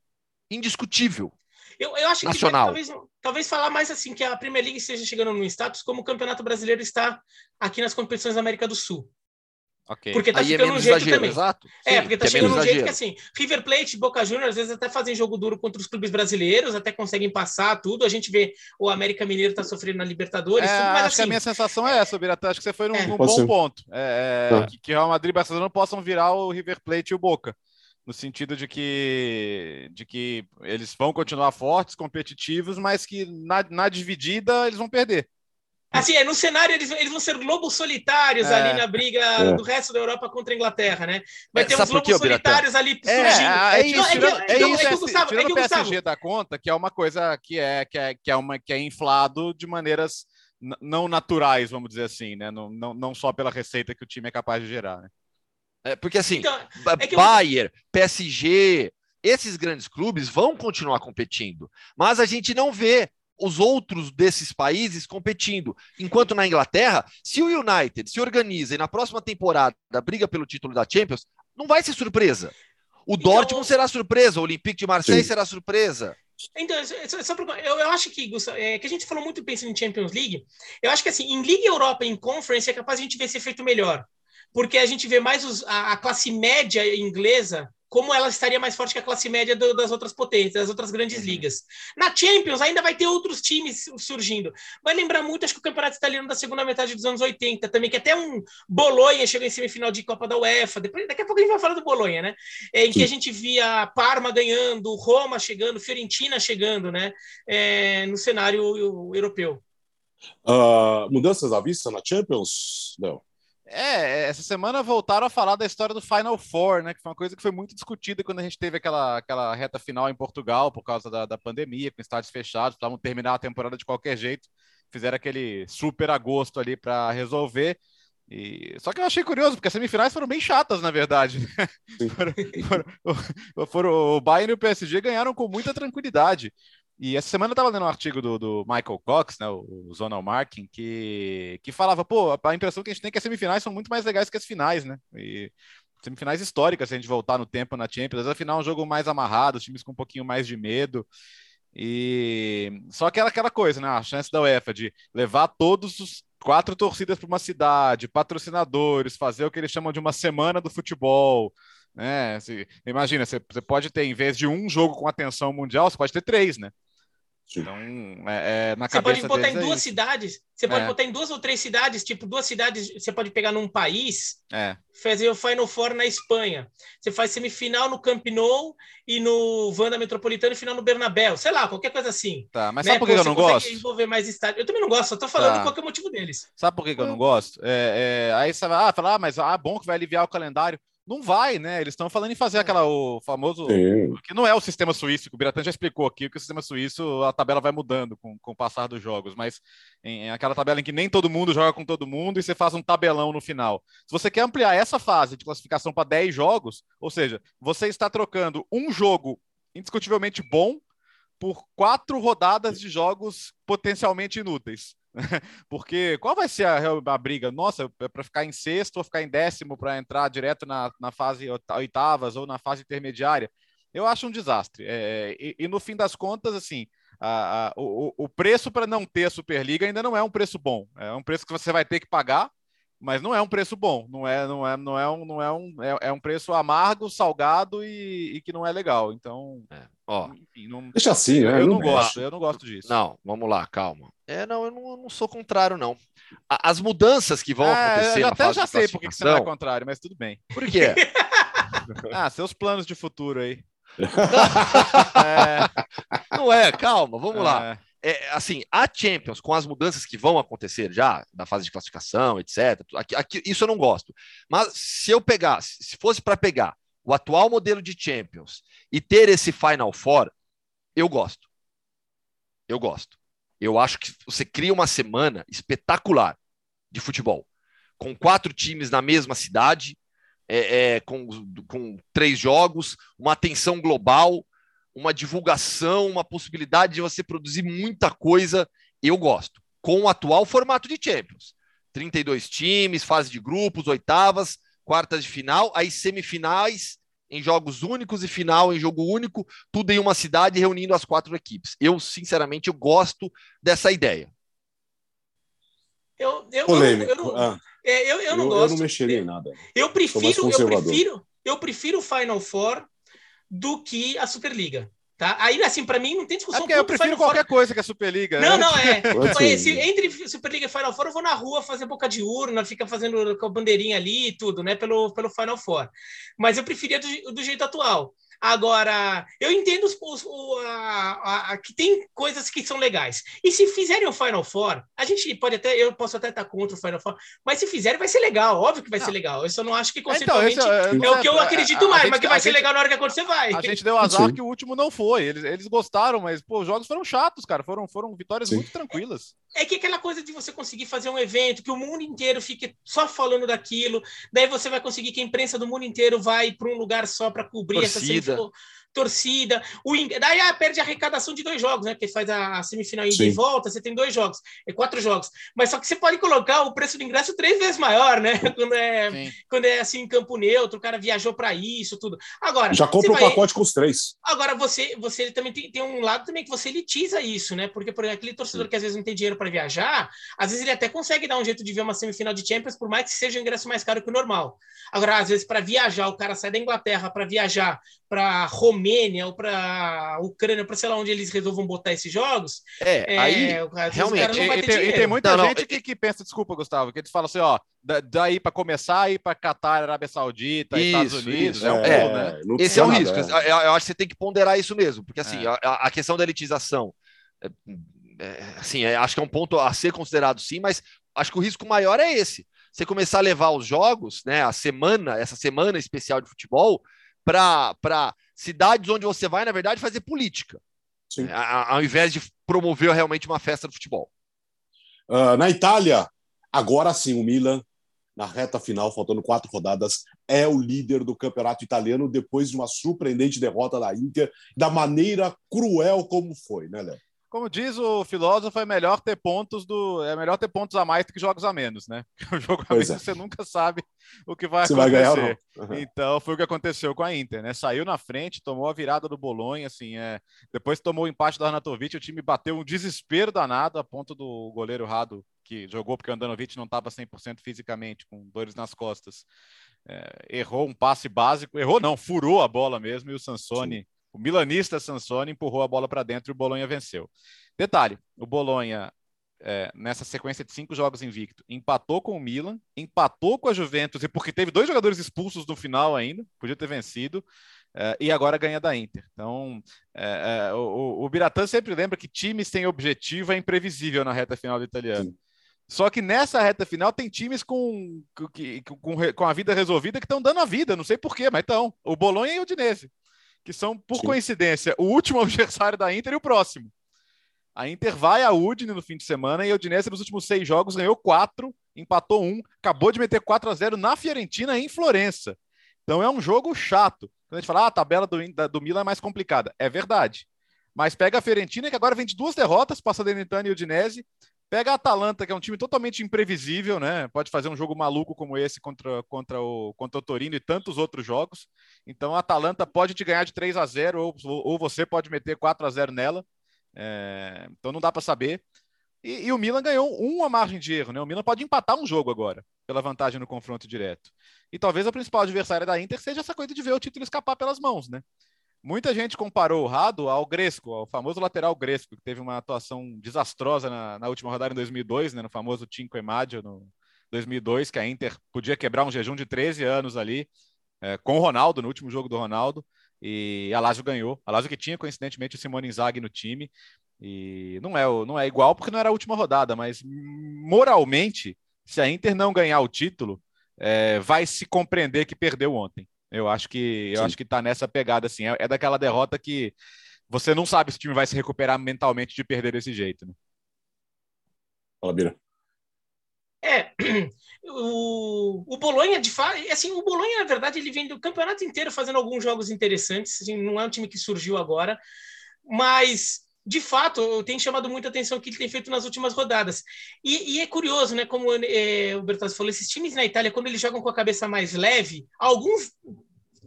indiscutível. Eu, eu acho nacional. que talvez, talvez falar mais assim que a Premier League esteja chegando num status como o Campeonato Brasileiro está aqui nas competições da América do Sul. Okay. Porque tá Aí ficando é um jeito exagero, também. Exato. É, porque tá é chegando um jeito que assim, River Plate, Boca Juniors, às vezes até fazem jogo duro contra os clubes brasileiros, até conseguem passar tudo. A gente vê o América Mineiro tá sofrendo na Libertadores, é, tudo, mas acho assim... que a minha sensação é essa, Birata. Acho que você foi num, é. num bom ponto. É, é, que, que Real Madrid e Barcelona possam virar o River Plate e o Boca. No sentido de que, de que eles vão continuar fortes, competitivos, mas que na, na dividida eles vão perder. Assim, é, no cenário eles, eles vão ser lobos solitários é. ali na briga é. do resto da Europa contra a Inglaterra, né? Vai é, ter uns lobos solitários ali é, surgindo. É, é, isso, tirando, é, que, é, que, Gustavo, tirando o PSG da conta, que é uma coisa que é, que é, que é, uma, que é inflado de maneiras não naturais, vamos dizer assim, né? Não, não, não só pela receita que o time é capaz de gerar, né? É, porque assim, então, é Bayern, eu... PSG, esses grandes clubes vão continuar competindo, mas a gente não vê os outros desses países competindo. Enquanto na Inglaterra, se o United se organiza e na próxima temporada briga pelo título da Champions, não vai ser surpresa. O então, Dortmund será surpresa, o Olympique de Marseille sim. será surpresa. Então, só, eu, eu, acho que, Gustavo, é, que a gente falou muito pensando em Champions League. Eu acho que assim, em Liga Europa e em Conference é capaz de a gente ver esse efeito melhor. Porque a gente vê mais os, a, a classe média inglesa como ela estaria mais forte que a classe média do, das outras potências, das outras grandes uhum. ligas. Na Champions ainda vai ter outros times surgindo. Vai lembrar muito, acho que o campeonato italiano da segunda metade dos anos 80 também, que até um Bolonha chegou em semifinal de Copa da UEFA. Depois, daqui a pouco a gente vai falar do Bolonha, né? É, em que a gente via Parma ganhando, Roma chegando, Fiorentina chegando, né? É, no cenário europeu. Uh, mudanças à vista na Champions? Não. É, essa semana voltaram a falar da história do Final Four, né? Que foi uma coisa que foi muito discutida quando a gente teve aquela, aquela reta final em Portugal por causa da, da pandemia, com estádios fechados, precisavam terminar a temporada de qualquer jeito. Fizeram aquele super agosto ali para resolver. E... Só que eu achei curioso, porque as semifinais foram bem chatas, na verdade. *laughs* foram, foram, foram, o Bayern e o PSG ganharam com muita tranquilidade. E essa semana eu estava lendo um artigo do, do, Michael Cox, né, o, Zonal Marking, que, que falava, pô, a impressão que a gente tem é que as semifinais são muito mais legais que as finais, né? E semifinais históricas, se a gente voltar no tempo na Champions, afinal é um jogo mais amarrado, os times com um pouquinho mais de medo. E só que era aquela coisa, né? A chance da UEFA de levar todos os quatro torcidas para uma cidade, patrocinadores, fazer o que eles chamam de uma semana do futebol. Né? Se, imagina, você pode ter, em vez de um jogo com atenção mundial, você pode ter três, né? Então, é, é, na você pode botar em é duas é cidades, você pode é. botar em duas ou três cidades, tipo, duas cidades, você pode pegar num país, é. fazer o Final Four na Espanha. Você faz semifinal no Camp Nou e no Wanda Metropolitano e final no Bernabéu, sei lá, qualquer coisa assim. Tá, mas né? sabe por que eu não gosto? envolver mais estádio. Eu também não gosto, só tô falando tá. qual é o motivo deles. Sabe por que, que eu não gosto? É, aí você vai ah, falar, ah, mas ah, bom que vai aliviar o calendário. Não vai, né? Eles estão falando em fazer aquela, o famoso. Sim. Que não é o sistema suíço, que o Biratan já explicou aqui, que o sistema suíço, a tabela vai mudando com, com o passar dos jogos, mas em, em, aquela tabela em que nem todo mundo joga com todo mundo e você faz um tabelão no final. Se você quer ampliar essa fase de classificação para 10 jogos, ou seja, você está trocando um jogo indiscutivelmente bom por quatro rodadas de jogos potencialmente inúteis. *laughs* Porque qual vai ser a, a briga? Nossa, é para ficar em sexto ou ficar em décimo para entrar direto na, na fase oitavas ou na fase intermediária? Eu acho um desastre. É, e, e, no fim das contas, assim, a, a, o, o preço para não ter a Superliga ainda não é um preço bom. É um preço que você vai ter que pagar, mas não é um preço bom. Não é, não é, não é um, não é um, é, é um preço amargo, salgado e, e, que não é legal. Então, é. ó, enfim, não, deixa assim, né? Eu não, gosto, eu não gosto disso. Não, vamos lá, calma. É, não, eu não, eu não sou contrário, não. As mudanças que vão é, acontecer. Eu até já sei por que você não é contrário, mas tudo bem. Por quê? *laughs* ah, seus planos de futuro aí. *laughs* é, não é, calma, vamos é. lá. É, assim, a Champions, com as mudanças que vão acontecer já, na fase de classificação, etc., aqui, aqui, isso eu não gosto. Mas se eu pegar, se fosse para pegar o atual modelo de Champions e ter esse Final Four, eu gosto. Eu gosto. Eu acho que você cria uma semana espetacular de futebol, com quatro times na mesma cidade, é, é, com, com três jogos, uma atenção global, uma divulgação, uma possibilidade de você produzir muita coisa, eu gosto. Com o atual formato de Champions. 32 times, fase de grupos, oitavas, quartas de final, aí semifinais em jogos únicos e final em jogo único, tudo em uma cidade reunindo as quatro equipes. Eu, sinceramente, eu gosto dessa ideia. Eu, eu, Polêmico. eu, eu não, ah. É, eu, eu não gosto. Eu não mexeria em nada. Eu prefiro, eu prefiro, eu prefiro o Final Four do que a Superliga. Tá? Aí, assim, para mim não tem discussão. É eu prefiro qualquer Four... coisa que a Superliga. Não, não, é. *laughs* Se, entre Superliga e Final Four, eu vou na rua fazer boca de urna, fica fazendo com a bandeirinha ali e tudo, né? Pelo, pelo Final Four. Mas eu preferia do, do jeito atual. Agora, eu entendo os, os, o, a, a, a, que tem coisas que são legais. E se fizerem o Final Four, a gente pode até, eu posso até estar contra o Final Four, mas se fizerem, vai ser legal, óbvio que vai não. ser legal. Eu só não acho que então, conceitualmente então, é, é, o que eu acredito mais, gente, mas que vai ser gente, legal na hora que acontecer, vai. A gente deu azar Sim. que o último não foi. Eles, eles gostaram, mas pô, os jogos foram chatos, cara. Foram, foram vitórias Sim. muito tranquilas. É que aquela coisa de você conseguir fazer um evento, que o mundo inteiro fique só falando daquilo, daí você vai conseguir que a imprensa do mundo inteiro vai para um lugar só para cobrir Torcida. essa 是。不 torcida. O, daí ah, perde a arrecadação de dois jogos, né? Porque faz a, a semifinal ida e volta, você tem dois jogos, é quatro jogos. Mas só que você pode colocar o preço do ingresso três vezes maior, né? *laughs* Quando é, quando é assim em campo neutro, o cara viajou para isso, tudo. Agora. Já compra o um pacote com os três. Agora, você, você também tem, tem um lado também que você elitiza isso, né? Porque, por exemplo, aquele torcedor Sim. que às vezes não tem dinheiro para viajar, às vezes ele até consegue dar um jeito de ver uma semifinal de Champions, por mais que seja um ingresso mais caro que o normal. Agora, às vezes, para viajar, o cara sai da Inglaterra para viajar para Romênia ou para Ucrânia, para sei lá onde eles resolvam botar esses jogos. É, é aí realmente. E, tem, e, tem, muita não, gente não, que, que, pensa, desculpa, Gustavo, que eles falam assim, ó, daí para começar ir para Catar, Arábia Saudita, isso, Estados Unidos, isso, é um é, pulo, né? Esse é o risco. Eu, eu, acho que você tem que ponderar isso mesmo, porque assim, é. a, a, questão da elitização, é, é, assim, acho que é um ponto a ser considerado sim, mas acho que o risco maior é esse. Você começar a levar os jogos, né, a semana, essa semana especial de futebol, para cidades onde você vai, na verdade, fazer política, né, ao invés de promover realmente uma festa de futebol. Uh, na Itália, agora sim, o Milan, na reta final, faltando quatro rodadas, é o líder do campeonato italiano depois de uma surpreendente derrota da Inter, da maneira cruel como foi, né, Léo? Como diz o filósofo, é melhor ter pontos do é melhor ter pontos a mais do que jogos a menos, né? *laughs* O jogo a menos é. você nunca sabe o que vai você acontecer. Vai uhum. Então foi o que aconteceu com a Inter, né? Saiu na frente, tomou a virada do Bolonha, assim, é... depois tomou o empate do Arnautovic, o time bateu um desespero danado a ponto do goleiro Rado que jogou porque o Andanovic não estava 100% fisicamente, com dores nas costas. É... errou um passe básico, errou não, furou a bola mesmo e o Sansoni Sim o milanista Sansoni empurrou a bola para dentro e o Bolonha venceu. Detalhe: o Bolonha, é, nessa sequência de cinco jogos invicto, empatou com o Milan, empatou com a Juventus, e porque teve dois jogadores expulsos no final ainda, podia ter vencido, é, e agora ganha da Inter. Então, é, é o, o Biratã sempre lembra que times têm objetivo é imprevisível na reta final do italiano. Sim. Só que nessa reta final tem times com, com, com a vida resolvida que estão dando a vida, não sei porquê, mas estão. O Bolonha e o Udinese que são, por Sim. coincidência, o último *laughs* adversário da Inter e o próximo. A Inter vai a Udine no fim de semana e o Udinese nos últimos seis jogos ganhou quatro, empatou um, acabou de meter 4 a 0 na Fiorentina em Florença. Então é um jogo chato. Quando a gente fala, ah, a tabela do, do Milan é mais complicada. É verdade. Mas pega a Fiorentina, que agora vem de duas derrotas, passa a Denitani e o Udinese, Pega a Atalanta, que é um time totalmente imprevisível, né? Pode fazer um jogo maluco como esse contra, contra, o, contra o Torino e tantos outros jogos. Então a Atalanta pode te ganhar de 3 a 0 ou, ou você pode meter 4 a 0 nela. É, então não dá para saber. E, e, o Milan ganhou uma margem de erro, né? O Milan pode empatar um jogo agora, pela vantagem no confronto direto. E talvez a principal adversária da Inter seja essa coisa de ver o título escapar pelas mãos, né? Muita gente comparou o Rado ao Gresco, ao famoso lateral Gresco, que teve uma atuação desastrosa na, na última rodada em 2002, né, no famoso Cinco Emadio, no 2002, que a Inter podia quebrar um jejum de 13 anos ali, é, com o Ronaldo, no último jogo do Ronaldo, e a Lazio ganhou. A Lazio que tinha, coincidentemente, o Simone Inzaghi no time, e não é, não é igual porque não era a última rodada, mas moralmente, se a Inter não ganhar o título, é, vai se compreender que perdeu ontem. Eu acho que eu Sim. acho que tá nessa pegada assim. É, é, daquela derrota que você não sabe se o time vai se recuperar mentalmente de perder desse jeito, né? Fala, Bira. É, *clears throat* o, o Bolonha, de fato, assim, o Bolonha, na verdade, ele vem do campeonato inteiro fazendo alguns jogos interessantes, assim, não é um time que surgiu agora, mas, de fato, tem chamado muita atenção o que ele tem feito nas últimas rodadas. E, e é curioso, né, como é, o Bertazzi falou, esses times na Itália, quando eles jogam com a cabeça mais leve, alguns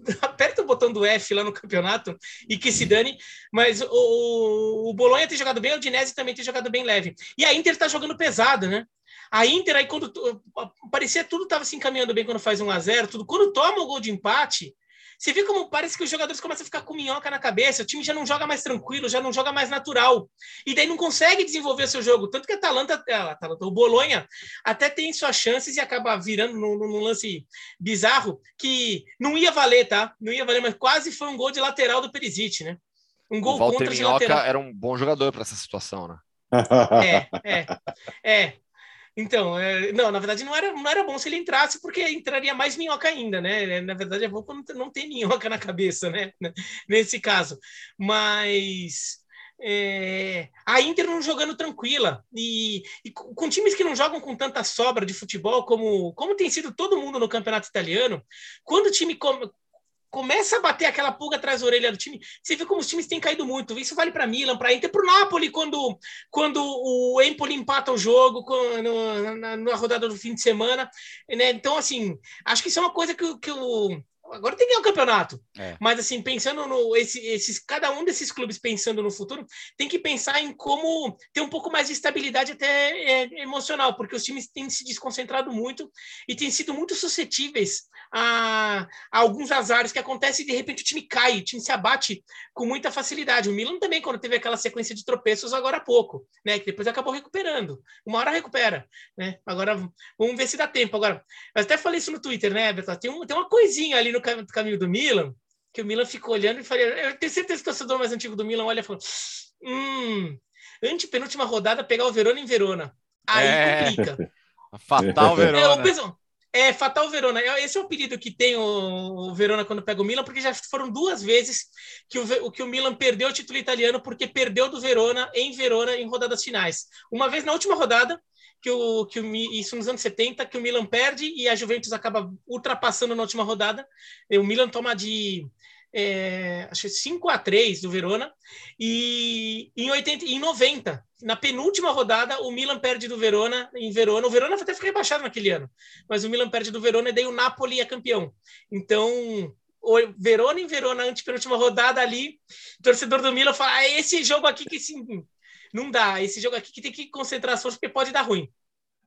*laughs* aperta o botão do F lá no campeonato e que se dane, mas o, o Bolonha tem jogado bem, o Dinese também tem jogado bem leve. E a Inter está jogando pesado, né? A Inter, aí, quando parecia tudo estava se encaminhando bem quando faz 1 a 0 tudo. Quando toma o gol de empate, você vê como parece que os jogadores começam a ficar com minhoca na cabeça, o time já não joga mais tranquilo, já não joga mais natural. E daí não consegue desenvolver seu jogo. Tanto que a Atalanta, a Atalanta o Bolonha, até tem suas chances e acaba virando num, num, lance bizarro que não ia valer, tá? Não ia valer, mas quase foi um gol de lateral do Perisic, né? Um gol o Walter contra Minhoca de lateral. era um bom jogador para essa situação, né? É, é, é. Então, é, não, na verdade não era, não era bom se ele entrasse, porque entraria mais minhoca ainda, né? Na verdade é bom quando não tem minhoca *laughs* na cabeça, né? Nesse caso. Mas é, a Inter não jogando tranquila e, e, com times que não jogam com tanta sobra de futebol como, como tem sido todo mundo no campeonato italiano, quando o time começa a bater aquela pulga atrás da orelha do time. Você vê como os times têm caído muito. Isso vale para Milan, para Inter, para o Napoli, quando, quando o Empoli empata o jogo no, na, na, rodada do fim de semana. Né? Então, assim, acho que isso é uma coisa que, que o Agora tem que ganhar o campeonato. É. Mas, assim, pensando no. Esse, esses, cada um desses clubes pensando no futuro, tem que pensar em como ter um pouco mais de estabilidade até é, emocional, porque os times têm se desconcentrado muito e têm sido muito suscetíveis a, a, alguns azares que acontecem e de repente o time cai, o time se abate com muita facilidade. O Milan também, quando teve aquela sequência de tropeços agora há pouco, né? Que depois acabou recuperando. Uma hora recupera, né? Agora vamos ver se dá tempo. Agora, eu até falei isso no Twitter, né, Beto? Tem, um, tem uma coisinha ali no no caminho do Milan, que o Milan ficou olhando e falei, eu tenho certeza que o torcedor mais antigo do Milan olha e falou, hum, antepenúltima rodada pegar o Verona em Verona. Aí é. complica. *laughs* Fatal Verona. É, é, Fatal Verona. É, esse é o apelido que tem o, o, Verona quando pega o Milan, porque já foram duas vezes que o, que o Milan perdeu o título italiano porque perdeu do Verona em Verona em rodadas finais. Uma vez na última rodada, que o, que o isso nos anos 70, que o Milan perde e a Juventus acaba ultrapassando na última rodada. O Milan toma de é, acho 5 a 3 do Verona. E em 80 em 90 na penúltima rodada o Milan perde do Verona em Verona. O Verona até ficar rebaixado naquele ano mas o Milan perde do Verona e daí o Napoli é campeão. Então Verona em Verona antepenúltima rodada ali torcedor do Milan fala ah, esse jogo aqui que sim não dá. Esse jogo aqui que tem que concentrar as forças porque pode dar ruim.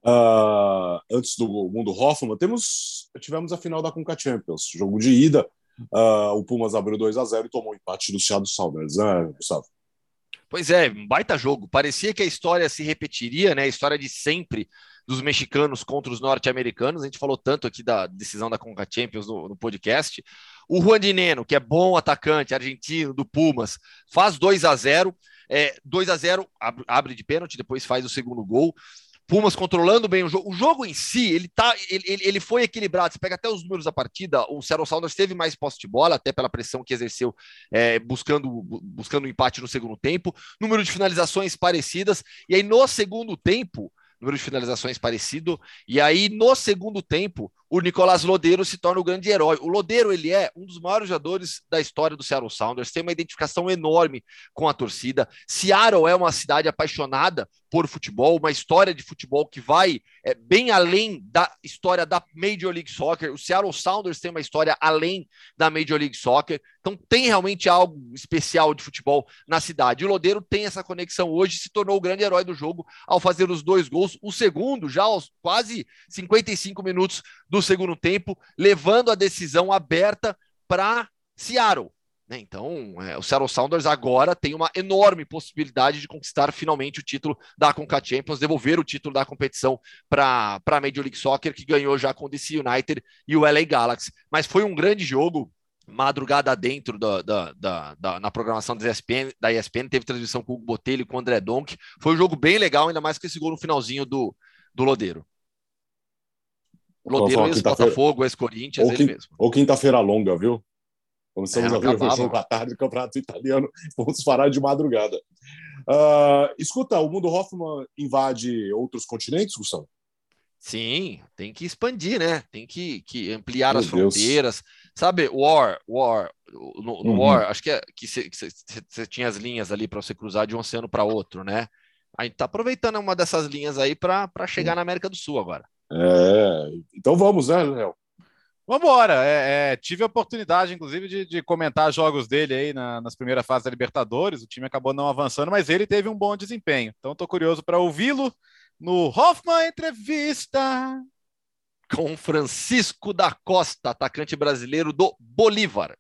Uh, antes do mundo Hoffman, temos, tivemos a final da Conca Champions, jogo de ida. Uh, o Pumas abriu 2 a 0 e tomou um empate do Seattle Sounders, né, Gustavo? Pois é, um baita jogo. Parecia que a história se repetiria, né? A história de sempre dos mexicanos contra os norte-americanos. A gente falou tanto aqui da decisão da Conca Champions no, no podcast. O Juan Dineno, que é bom atacante argentino do Pumas, faz 2 a 0 é, 2 a 0 abre, de pênalti, depois faz o segundo gol. Pumas controlando bem o jogo. O jogo em si, ele, tá, ele, ele foi equilibrado. Você pega até os números da partida, o Seattle Sounders teve mais posse de bola, até pela pressão que exerceu é, buscando buscando um empate no segundo tempo. Número de finalizações parecidas. E aí, no segundo tempo, número de finalizações parecido. E aí, no segundo tempo, o Nicolás Lodeiro se torna o grande herói. O Lodeiro, ele é um dos maiores jogadores da história do Seattle Sounders, tem uma identificação enorme com a torcida. Seattle é uma cidade apaixonada por futebol, uma história de futebol que vai é, bem além da história da Major League Soccer. O Seattle Sounders tem uma história além da Major League Soccer, então tem realmente algo especial de futebol na cidade. O Lodeiro tem essa conexão hoje, se tornou o grande herói do jogo ao fazer os dois gols, o segundo já aos quase 55 minutos do segundo tempo, levando a decisão aberta para Seattle. Né? Então, é, o Seattle Sounders agora tem uma enorme possibilidade de conquistar finalmente o título da Conca Champions, devolver o título da competição para a Major League Soccer, que ganhou já com o DC United e o LA Galaxy. Mas foi um grande jogo, madrugada dentro da, da, da, da, na programação da ESPN, da ESPN, teve transmissão com o Botelho e com o André Donk. Foi um jogo bem legal, ainda mais com esse gol no finalzinho do, do Lodeiro. Lodeiro, ex-Botafogo, ex-Corinthians, ele mesmo. Ou quinta-feira longa, viu? Começamos é, a ver o jogo à tarde do Campeonato Italiano, *laughs* vamos parar de madrugada. Uh, escuta, o mundo Hoffman invade outros continentes, Gustavo? Sim, tem que expandir, né? Tem que, que ampliar Meu as Deus. fronteiras. Sabe, War, War, no, no uhum. War, acho que, é, que você tinha as linhas ali para você cruzar de um oceano para outro, né? A gente tá aproveitando uma dessas linhas aí para chegar na América do Sul agora. É, então vamos, né, Léo? Vamos embora. É, é, tive a oportunidade, inclusive, de, de comentar jogos dele aí na, nas primeiras fases da Libertadores. O time acabou não avançando, mas ele teve um bom desempenho. Então, estou curioso para ouvi-lo no Hoffman Entrevista. Com Francisco da Costa, atacante brasileiro do Bolívar.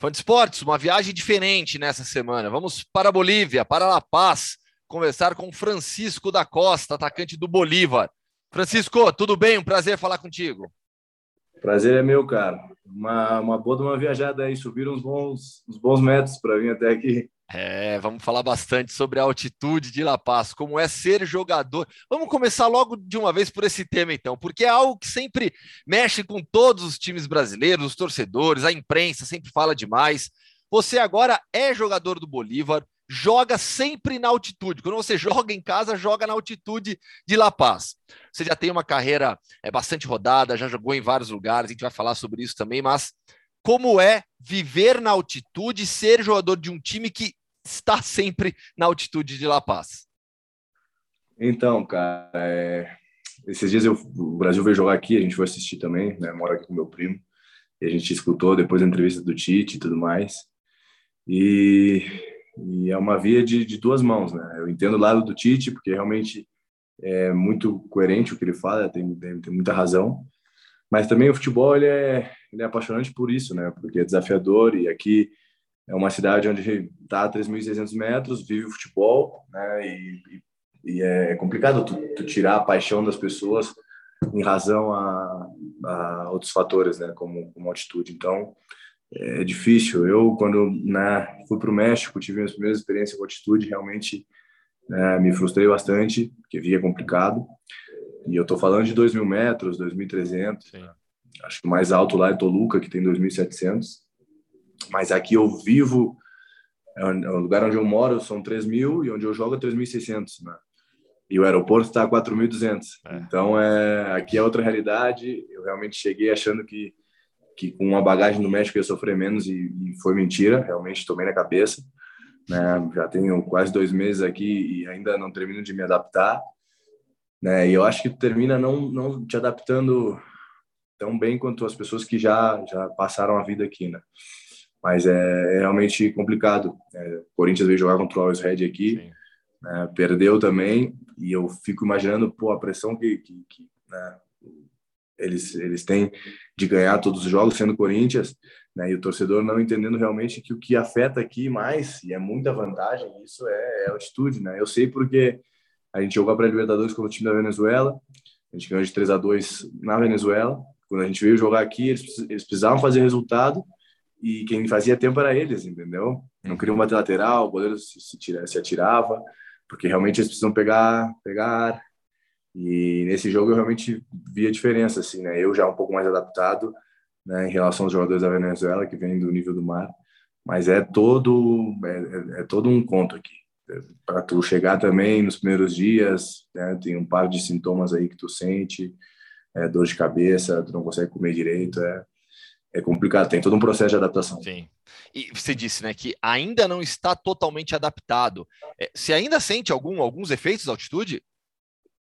Fã de esportes, uma viagem diferente nessa semana. Vamos para a Bolívia, para La Paz, conversar com Francisco da Costa, atacante do Bolívar. Francisco, tudo bem? Um prazer falar contigo. Prazer é meu, cara. Uma, uma boa de uma viajada aí, subir uns bons, uns bons metros para vir até aqui. É, vamos falar bastante sobre a altitude de La Paz, como é ser jogador. Vamos começar logo de uma vez por esse tema, então, porque é algo que sempre mexe com todos os times brasileiros, os torcedores, a imprensa sempre fala demais. Você agora é jogador do Bolívar, joga sempre na altitude. Quando você joga em casa, joga na altitude de La Paz. Você já tem uma carreira é, bastante rodada, já jogou em vários lugares, a gente vai falar sobre isso também, mas como é viver na altitude ser jogador de um time que está sempre na altitude de La Paz? Então, cara, é... esses dias eu... o Brasil veio jogar aqui, a gente foi assistir também, né? Aqui com meu primo, e a gente escutou depois a entrevista do Tite e tudo mais. E e é uma via de, de duas mãos, né? Eu entendo o lado do Tite, porque realmente é muito coerente o que ele fala, tem, tem, tem muita razão. Mas também o futebol ele é, ele é apaixonante por isso, né? Porque é desafiador e aqui é uma cidade onde está a 3.600 metros, vive o futebol, né? E, e, é complicado tu, tu, tirar a paixão das pessoas em razão a, a outros fatores, né? Como, como altitude. Então, é difícil. Eu, quando né, fui para o México, tive minhas primeiras experiências com altitude, realmente né, me frustrei bastante, porque via complicado. E eu estou falando de 2 mil metros, 2.300. Acho que o mais alto lá é Toluca, que tem 2.700. Mas aqui eu vivo, é, é o lugar onde eu moro são 3 mil e onde eu jogo é 3.600, né? E o aeroporto está a 4.200. É. Então, é, aqui é outra realidade. Eu realmente cheguei achando que que com uma bagagem do México ia sofrer menos e, e foi mentira, realmente tomei na cabeça. Né? Já tenho quase dois meses aqui e ainda não termino de me adaptar. Né? E eu acho que termina não, não te adaptando tão bem quanto as pessoas que já, já passaram a vida aqui, né? Mas é, é realmente complicado. É, o Corinthians veio jogar contra o Always Red aqui, né? perdeu também, e eu fico imaginando pô, a pressão que, que, que né? Eles, eles têm de ganhar todos os jogos, sendo Corinthians, né? E o torcedor não entendendo realmente que o que afeta aqui mais, e é muita vantagem, isso é, é altitude, né? Eu sei porque a gente jogou para a Libertadores com o time da Venezuela, a gente ganhou de 3 a 2 na Venezuela. Quando a gente veio jogar aqui, eles, eles precisavam fazer resultado e quem fazia tempo era eles, entendeu? Não queriam bater lateral, o goleiro se, se, tira, se atirava, porque realmente eles precisam pegar, pegar ar, e nesse jogo eu realmente vi a diferença, assim, né? Eu já um pouco mais adaptado, né, em relação aos jogadores da Venezuela que vêm do nível do mar, mas é todo é, é, é todo um conto aqui. Para tu chegar também nos primeiros dias, né, tem um par de sintomas aí que tu sente, é, dor de cabeça, tu não consegue comer direito, é, é complicado, tem todo um processo de adaptação. Sim. E você disse, né, que ainda não está totalmente adaptado. É, você ainda sente algum, alguns efeitos da altitude?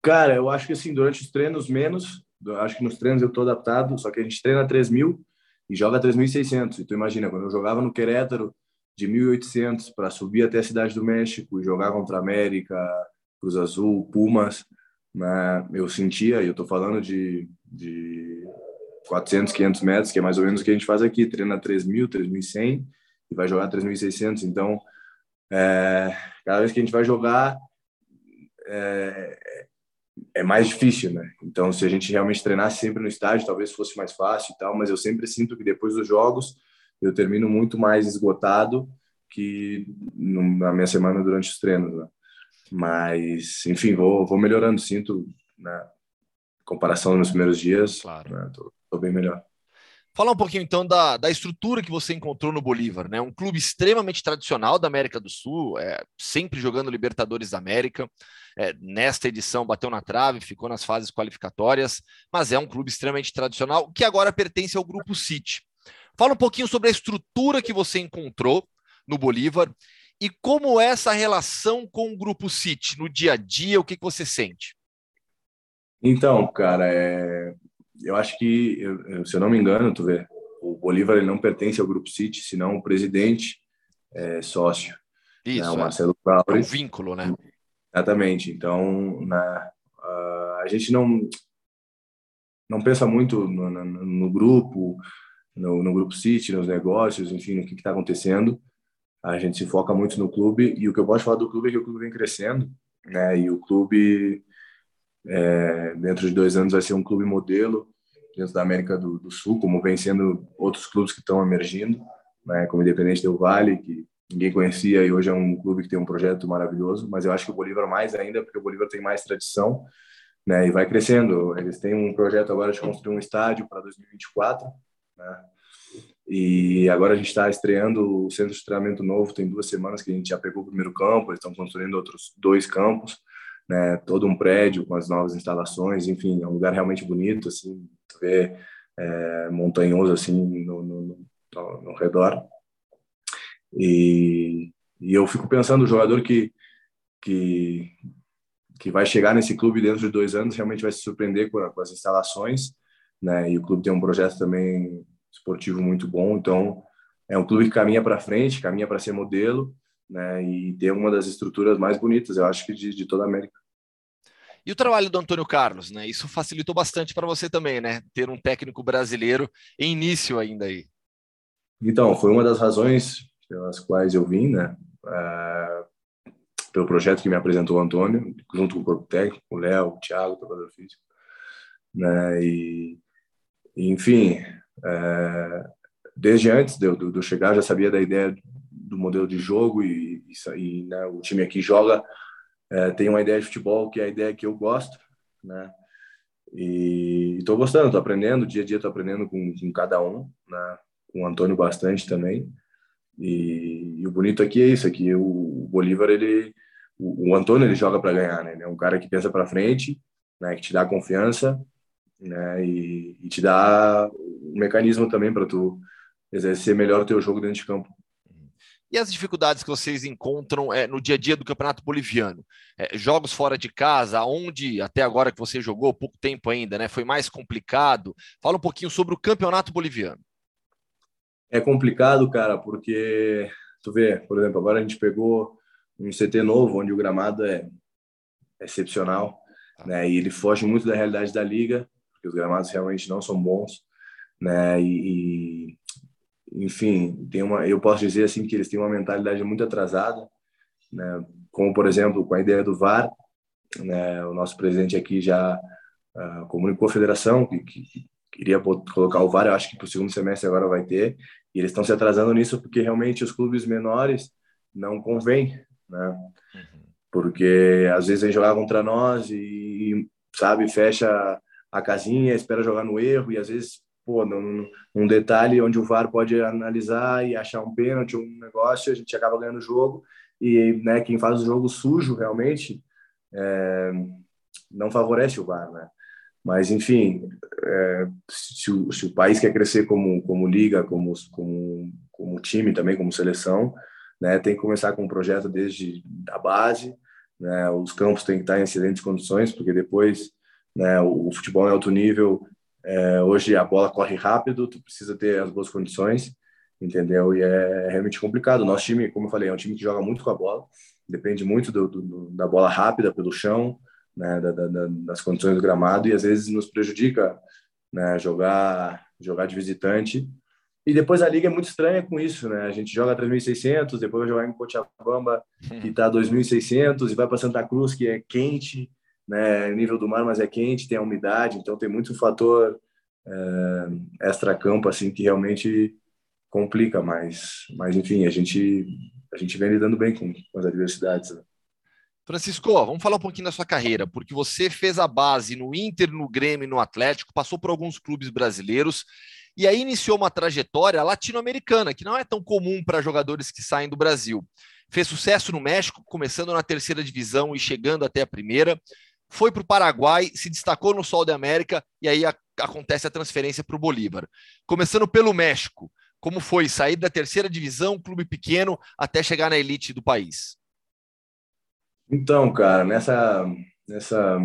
Cara, eu acho que assim, durante os treinos menos, acho que nos treinos eu estou adaptado, só que a gente treina 3 mil e joga 3.600. Então imagina, quando eu jogava no Querétaro de 1.800 para subir até a Cidade do México e jogar contra a América, Cruz Azul, Pumas, né, eu sentia, e eu estou falando de, de 400, 500 metros, que é mais ou menos o que a gente faz aqui, treina 3.000, 3.100 e vai jogar 3.600. Então, é, cada vez que a gente vai jogar, é, é mais difícil, né? Então, se a gente realmente treinasse sempre no estádio, talvez fosse mais fácil e tal, mas eu sempre sinto que depois dos jogos eu termino muito mais esgotado que na minha semana durante os treinos, né? Mas, enfim, vou, vou melhorando, sinto, né? Comparação nos primeiros dias, claro. né? tô, tô bem melhor. Falar um pouquinho então da, da estrutura que você encontrou no Bolívar, né? Um clube extremamente tradicional da América do Sul, é, sempre jogando Libertadores da América. É, nesta edição bateu na trave, ficou nas fases qualificatórias, mas é um clube extremamente tradicional que agora pertence ao Grupo City. Fala um pouquinho sobre a estrutura que você encontrou no Bolívar e como é essa relação com o Grupo City no dia a dia, o que, que você sente? Então, cara, é, eu acho que, eu, se eu não me engano, tu vê, o Bolívar ele não pertence ao Grupo City, senão o presidente é sócio. Né, Isso, né, o Marcelo é. É um vínculo, né? Exatamente. Então, na, a gente não não pensa muito no, no, no grupo, no, no, grupo City, nos negócios, enfim, no que está acontecendo. A gente se foca muito no clube e o que eu posso falar do clube é que o clube vem crescendo, né? E o clube é, dentro de dois anos vai ser um clube modelo dentro da América do, do Sul, como vem sendo outros clubes que estão emergindo, né, como Independente do Vale, que ninguém conhecia e hoje é um clube que tem um projeto maravilhoso, mas eu acho que o Bolívar mais ainda, porque o Bolívar tem mais tradição, né, e vai crescendo. Eles têm um projeto agora de construir um estádio para 2024, né, e agora a gente está estreando o centro de treinamento novo, tem duas semanas que a gente já pegou o primeiro campo, eles estão construindo outros dois campos, né, todo um prédio com as novas instalações, enfim, é um lugar realmente bonito, assim, vê é, montanhoso assim no, no, no, no redor. E, e, eu fico pensando, o jogador que, que, que vai chegar nesse clube dentro de dois anos realmente vai se surpreender com, com as instalações, né, e o clube tem um projeto também esportivo muito bom, então é um clube que caminha para frente, caminha para ser modelo, né, e tem uma das estruturas mais bonitas, eu acho que de, de toda a América. E o trabalho do Antônio Carlos, né? Isso facilitou bastante para você também, né? Ter um técnico brasileiro em início ainda aí. Então, foi uma das razões pelas quais eu vim, né? É, pelo projeto que me apresentou o Antônio, junto com o corpo técnico, o Léo, o Thiago, o trabalhador físico, né? E, enfim, é, desde antes de eu chegar, já sabia da ideia do modelo de jogo e, e, e né, o time aqui joga é, tem uma ideia de futebol que é a ideia que eu gosto, né? E estou gostando, estou aprendendo, dia a dia estou aprendendo com, com, cada um, né? Com o Antônio bastante também. E, e o bonito aqui é isso, aqui o, o Bolívar, ele, o, o, Antônio ele joga para ganhar, né? Ele é um cara que pensa para frente, né? Que te dá confiança, né? E, e te dá um mecanismo também para tu exercer melhor o teu jogo dentro de campo. E as dificuldades que vocês encontram é, no dia a dia do Campeonato Boliviano? É, jogos fora de casa, onde até agora que você jogou, pouco tempo ainda, né? Foi mais complicado. Fala um pouquinho sobre o Campeonato Boliviano. É complicado, cara, porque tu vê, por exemplo, agora a gente pegou um CT novo, onde o gramado é excepcional, tá. né? E ele foge muito da realidade da liga, porque os gramados realmente não são bons, né? E, enfim, tem uma, eu posso dizer assim que eles têm uma mentalidade muito atrasada, né? Como por exemplo com a ideia do VAR, né? O nosso presidente aqui já uh, comunicou a federação que, que, que queria colocar o VAR. Eu acho que para o segundo semestre agora vai ter. E eles estão se atrasando nisso porque realmente os clubes menores não convém, né? Uhum. Porque às vezes vem jogar contra nós e sabe fecha a casinha, espera jogar no erro e às vezes pô, num, num, detalhe onde o VAR pode analisar e achar um pênalti, um negócio, a gente acaba ganhando o jogo. E né, quem faz o jogo sujo realmente é, não favorece o VAR, né? Mas, enfim, é, se, o, se, o, país quer crescer como, como liga, como, como, como time também, como seleção, né, tem que começar com um projeto desde a base, né, os campos têm que estar em excelentes condições, porque depois né, o, o futebol em alto nível, é, hoje a bola corre rápido, tu precisa ter as boas condições, entendeu? E é realmente complicado. Nosso time, como eu falei, é um time que joga muito com a bola, depende muito do, do, da bola rápida pelo chão, né, da, da, das condições do gramado e às vezes nos prejudica né, jogar jogar de visitante. E depois a liga é muito estranha com isso, né? A gente joga 3.600, depois vai jogar em Cochabamba, que está 2.600, e vai para Santa Cruz, que é quente, né? Nível do mar, mas é quente, tem a umidade, então tem muito fator é, extra-campo, assim, que realmente complica, mas, mas enfim, a gente, a gente vem lidando bem com, com as adversidades. Né? Francisco, vamos falar um pouquinho da sua carreira, porque você fez a base no Inter, no Grêmio no Atlético, passou por alguns clubes brasileiros e aí iniciou uma trajetória latino-americana, que não é tão comum para jogadores que saem do Brasil. Fez sucesso no México, começando na terceira divisão e chegando até a primeira. Foi para o Paraguai, se destacou no Sol da América e aí a, acontece a transferência para o Bolívar. Começando pelo México, como foi sair da terceira divisão, clube pequeno, até chegar na elite do país? Então, cara, nessa, nessa,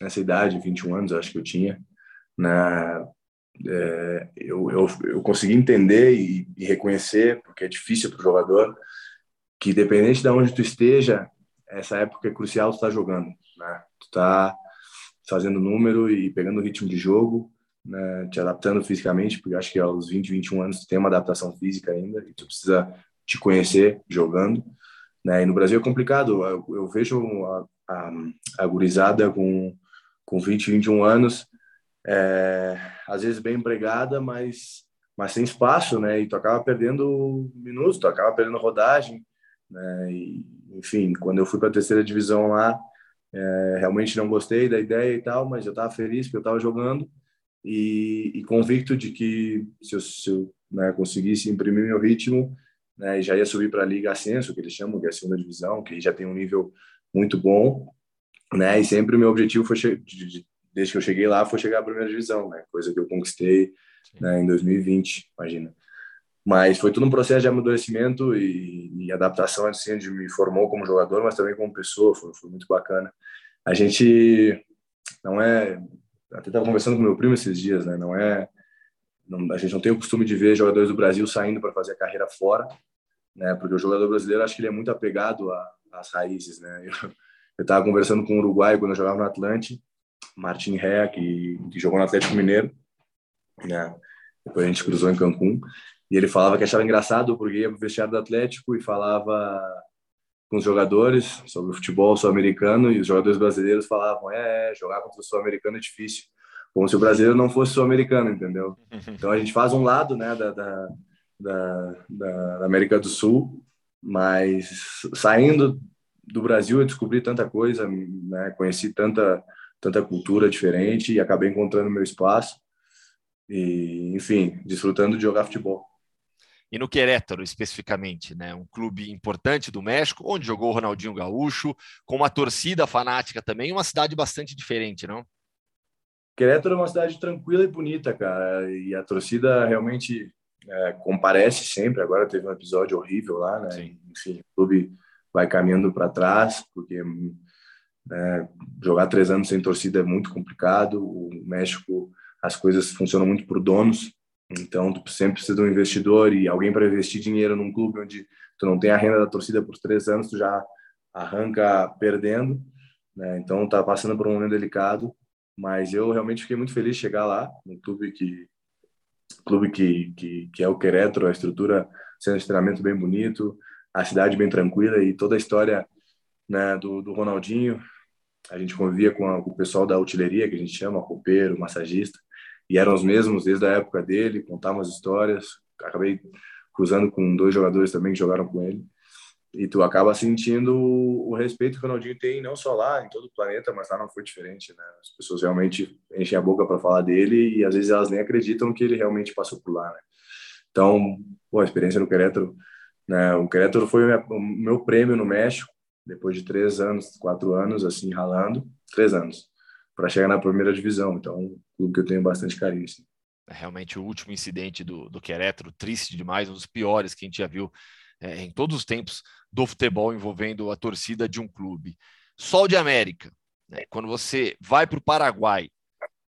nessa idade, 21 anos, acho que eu tinha, na, né, é, eu, eu, eu consegui entender e, e reconhecer, porque é difícil para o jogador, que independente de onde tu esteja, essa época é crucial tu estar tá jogando, né? Tu tá fazendo número e pegando o ritmo de jogo, né? te adaptando fisicamente, porque acho que aos 20, 21 anos tu tem uma adaptação física ainda e tu precisa te conhecer jogando. Né? E no Brasil é complicado. Eu, eu vejo a, a, a, gurizada com, com 20, 21 anos, é, às vezes bem empregada, mas, mas sem espaço, né? E tu acaba perdendo minutos, tu acaba perdendo rodagem. Né? E, enfim, quando eu fui para a terceira divisão lá, é, realmente não gostei da ideia e tal, mas eu estava feliz porque eu estava jogando e, e, convicto de que se eu, se eu né, conseguisse imprimir meu ritmo, né, já ia subir para a Liga Ascenso, que eles chamam, que é a segunda divisão, que já tem um nível muito bom, né, e sempre o meu objetivo foi, desde que eu cheguei lá, foi chegar à primeira divisão, né, coisa que eu conquistei né, em 2020, imagina. Mas foi tudo um processo de amadurecimento e, e adaptação, assim, onde me formou como jogador, mas também como pessoa, foi, foi muito bacana. A gente não é, até estava conversando com meu primo esses dias, né, não é não, a gente não tem o costume de ver jogadores do Brasil saindo para fazer a carreira fora, né? Porque o jogador brasileiro acho que ele é muito apegado às raízes, né? Eu estava conversando com um uruguaio quando eu jogava no Atlante, Martin Rea, que, que jogou no Atlético Mineiro, né? Depois a gente cruzou em Cancún e ele falava que achava engraçado porque ia pro vestiário do Atlético e falava com os jogadores sobre o futebol sul-americano e os jogadores brasileiros falavam é, jogar contra o sul-americano é difícil como se o brasileiro não fosse sul-americano, entendeu? Então a gente faz um lado, né, da, da, da, da América do Sul, mas saindo do Brasil eu descobri tanta coisa, né, conheci tanta tanta cultura diferente e acabei encontrando meu espaço e, enfim, desfrutando de jogar futebol. E no Querétaro, especificamente, né? um clube importante do México, onde jogou o Ronaldinho Gaúcho, com uma torcida fanática também, uma cidade bastante diferente, não? Querétaro é uma cidade tranquila e bonita, cara, e a torcida realmente é, comparece sempre. Agora teve um episódio horrível lá, né? Sim. Enfim, o clube vai caminhando para trás, porque é, jogar três anos sem torcida é muito complicado. O México, as coisas funcionam muito por donos, então tu sempre precisa de um investidor e alguém para investir dinheiro num clube onde tu não tem a renda da torcida por três anos, tu já arranca perdendo. Né? Então tá passando por um momento delicado mas eu realmente fiquei muito feliz de chegar lá, no clube que clube que, que, que é o Querétaro, a estrutura sendo de treinamento bem bonito, a cidade bem tranquila e toda a história né, do, do Ronaldinho. A gente convivia com, a, com, o pessoal da utileria, que a gente chama, roupeiro, massagista, e eram os mesmos desde a época dele, contavam as histórias. Acabei cruzando com dois jogadores também que jogaram com ele e tu acaba sentindo o respeito que o Ronaldinho tem não só lá, em todo o planeta, mas lá não foi diferente, né? As pessoas realmente enchem a boca para falar dele e às vezes elas nem acreditam que ele realmente passou por lá, né? Então, pô, a experiência no Querétaro, né? O Querétaro foi o meu prêmio no México, depois de três anos, quatro anos, assim, ralando, três anos. Para chegar na primeira divisão. Então, um clube que eu tenho bastante carinho. Assim. É realmente o último incidente do, do Querétaro, triste demais, um dos piores que a gente já viu é, em todos os tempos do futebol envolvendo a torcida de um clube. Sol de América, né, quando você vai para o Paraguai,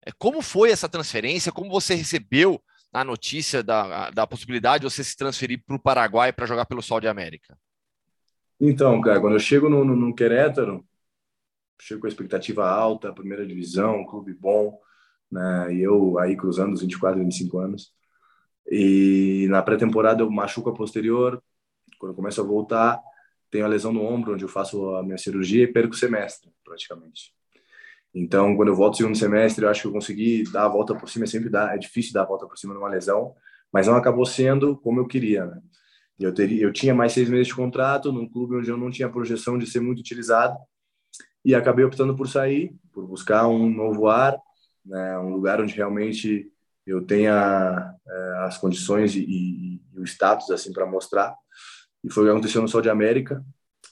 é, como foi essa transferência? Como você recebeu a notícia da, da possibilidade de você se transferir para o Paraguai para jogar pelo Sol de América? Então, cara, quando eu chego no, no, no Querétaro, chego com a expectativa alta, primeira divisão, um clube bom, né? E eu aí cruzando os 24, 25 anos. E na pré-temporada eu machuco a posterior, quando eu começo a voltar, tenho a lesão no ombro, onde eu faço a minha cirurgia e perco o semestre, praticamente. Então, quando eu volto no segundo semestre, eu acho que eu consegui dar a volta por cima, é sempre dá, é difícil dar a volta por cima numa lesão, mas não acabou sendo como eu queria, né? Eu, teria, eu tinha mais seis meses de contrato num clube onde eu não tinha projeção de ser muito utilizado e acabei optando por sair, por buscar um novo ar, né, um lugar onde realmente eu tenha é, as condições e, e, e, o status assim para mostrar. E foi o que aconteceu no Sol de América.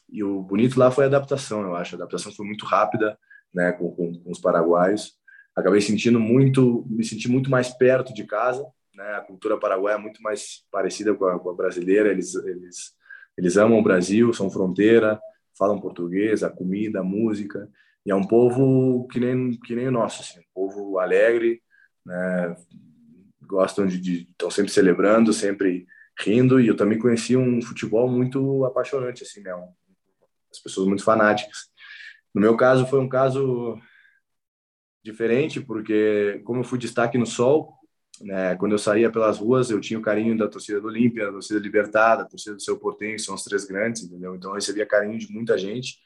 E o bonito lá foi a adaptação, eu acho. A adaptação foi muito rápida, né, com, com, com os paraguaios. Acabei sentindo muito, me senti muito mais perto de casa. Né? A cultura paraguaia é muito mais parecida com a, com a brasileira. Eles, eles, eles amam o Brasil, são fronteira, falam português, a comida, a música. E é um povo que nem, que nem o nosso, assim, um povo alegre, né? gostam de estão sempre celebrando, sempre rindo. E eu também conheci um futebol muito apaixonante, assim, né? as pessoas muito fanáticas. No meu caso, foi um caso diferente, porque como eu fui destaque no Sol, né, quando eu saía pelas ruas, eu tinha o carinho da torcida do Olímpia, da torcida Libertada, da torcida do Seu Portenho, são os três grandes, entendeu? Então eu recebia carinho de muita gente